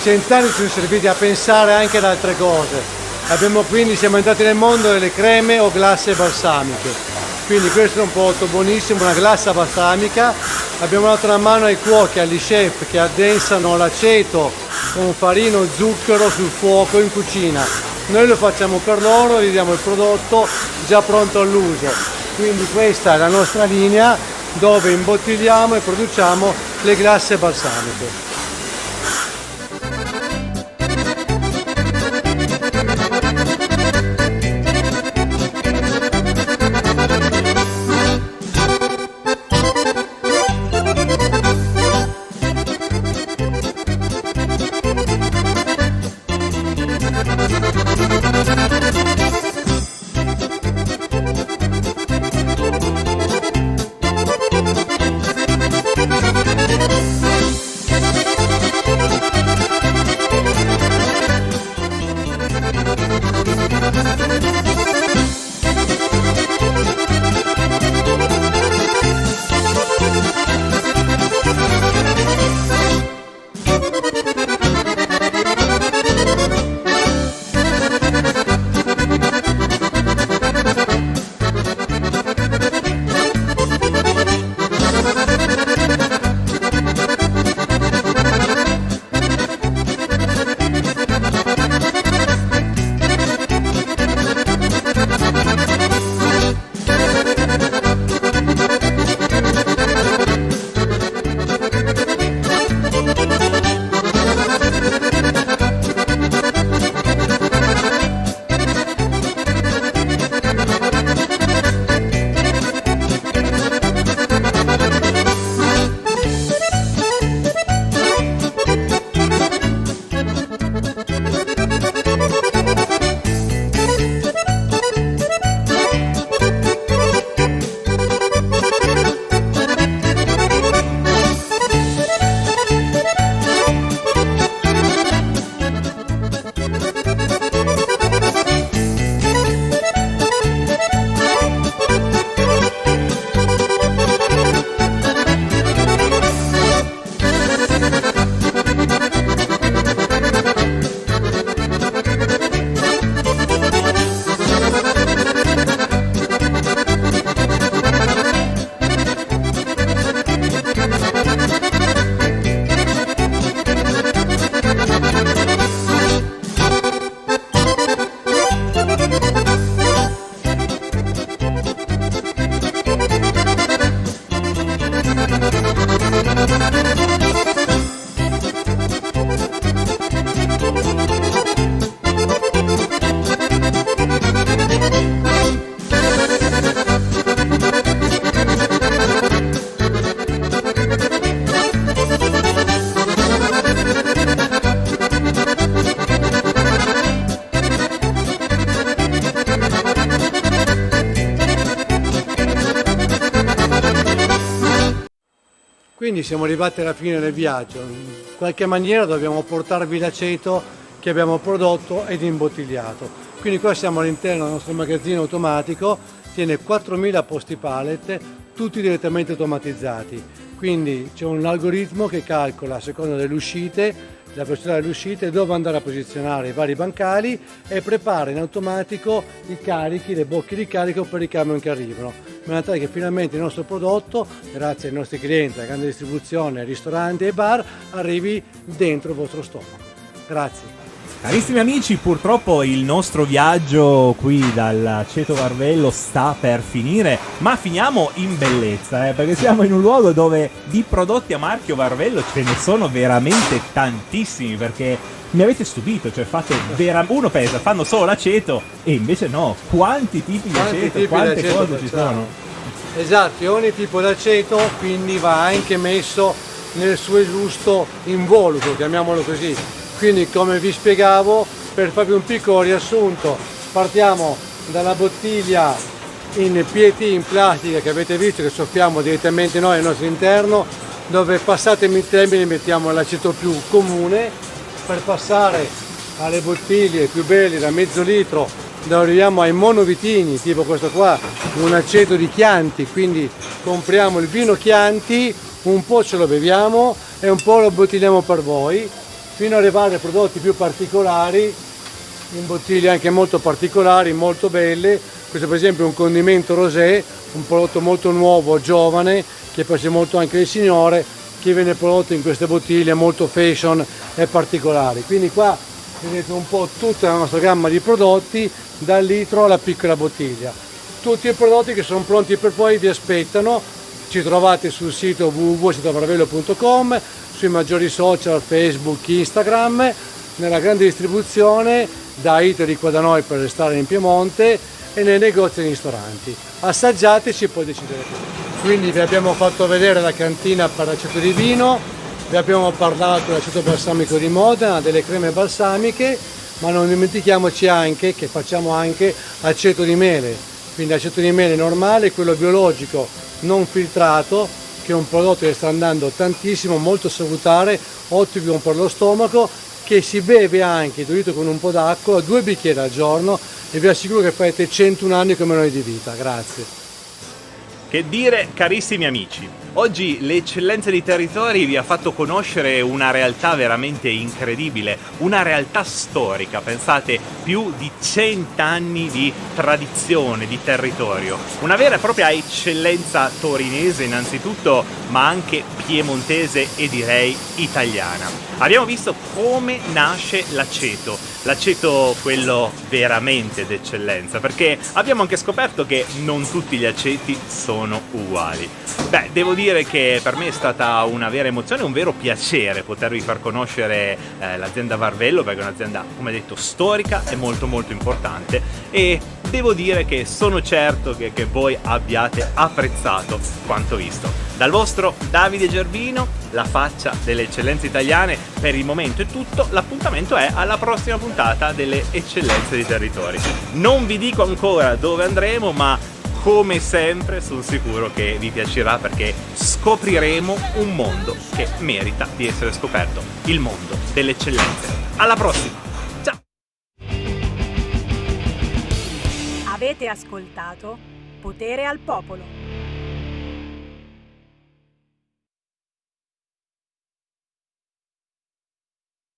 Cent'anni ci sono serviti a pensare anche ad altre cose. Abbiamo quindi, siamo entrati nel mondo delle creme o glasse balsamiche. Quindi questo è un prodotto buonissimo, una glassa balsamica. Abbiamo dato una mano ai cuochi, agli chef che addensano l'aceto con farina o zucchero sul fuoco in cucina. Noi lo facciamo per loro, gli diamo il prodotto già pronto all'uso. Quindi questa è la nostra linea dove imbottigliamo e produciamo le glasse balsamiche. Quindi siamo arrivati alla fine del viaggio. In qualche maniera dobbiamo portarvi l'aceto che abbiamo prodotto ed imbottigliato. Quindi qua siamo all'interno del nostro magazzino automatico, tiene 4000 posti pallet, tutti direttamente automatizzati. Quindi c'è un algoritmo che calcola a seconda delle uscite la velocità delle uscite, dove andare a posizionare i vari bancali e prepara in automatico i carichi, le bocche di carico per i camion che arrivano, in maniera tale che finalmente il nostro prodotto, grazie ai nostri clienti, alla grande distribuzione, ristoranti e bar, arrivi dentro il vostro stomaco. Grazie. Carissimi amici, purtroppo il nostro viaggio qui dal Ceto Varvello sta per finire, ma finiamo in bellezza, eh, perché siamo in un luogo dove di prodotti a marchio Varvello ce ne sono veramente tantissimi, perché mi avete stupito, cioè fate vera- uno pensa fanno solo l'aceto e invece no, quanti tipi di Quanti aceto, quante cose ci sono. Esatto, e ogni tipo d'aceto quindi va anche messo nel suo giusto involucro, chiamiamolo così. Quindi come vi spiegavo, per farvi un piccolo riassunto, partiamo dalla bottiglia in PET in plastica che avete visto che soffiamo direttamente noi al nostro interno, dove passatemi il termine mettiamo l'aceto più comune per passare alle bottiglie più belle da mezzo litro dove arriviamo ai monovitini tipo questo qua un aceto di Chianti quindi compriamo il vino Chianti un po' ce lo beviamo e un po' lo bottigliamo per voi fino ad arrivare ai prodotti più particolari in bottiglie anche molto particolari, molto belle. Questo per esempio è un condimento rosé, un prodotto molto nuovo, giovane, che piace molto anche al signore, che viene prodotto in queste bottiglie molto fashion e particolari. Quindi qua vedete un po' tutta la nostra gamma di prodotti, dal litro alla piccola bottiglia. Tutti i prodotti che sono pronti per voi vi aspettano, ci trovate sul sito www.citovarvello.com, sui maggiori social Facebook, Instagram, nella grande distribuzione da Itali qua da noi per restare in Piemonte e nei negozi e nei ristoranti. Assaggiateci e poi deciderete. Quindi vi abbiamo fatto vedere la cantina per l'aceto di vino, vi abbiamo parlato dell'aceto balsamico di Modena, delle creme balsamiche, ma non dimentichiamoci anche che facciamo anche aceto di mele, quindi aceto di mele normale, quello biologico non filtrato, che è un prodotto che sta andando tantissimo, molto salutare, ottimo per lo stomaco, che si beve anche diluito con un po' d'acqua, due bicchieri al giorno e vi assicuro che farete 101 anni come noi di vita. Grazie. Che dire, carissimi amici, oggi l'eccellenza di territori vi ha fatto conoscere una realtà veramente incredibile, una realtà storica, pensate, più di cent'anni di tradizione, di territorio, una vera e propria eccellenza torinese innanzitutto, ma anche piemontese e direi italiana. Abbiamo visto come nasce l'aceto, l'aceto quello veramente d'eccellenza, perché abbiamo anche scoperto che non tutti gli aceti sono uguali. Beh, devo dire che per me è stata una vera emozione, un vero piacere potervi far conoscere eh, l'azienda Varvello, perché è un'azienda, come detto, storica e molto molto importante e devo dire che sono certo che, che voi abbiate apprezzato quanto visto. Dal vostro Davide Gervino, la faccia delle eccellenze italiane, per il momento è tutto, l'appuntamento è alla prossima puntata delle eccellenze di territori. Non vi dico ancora dove andremo, ma come sempre sono sicuro che vi piacerà perché scopriremo un mondo che merita di essere scoperto, il mondo delle eccellenze. Alla prossima! Avete ascoltato Potere al Popolo.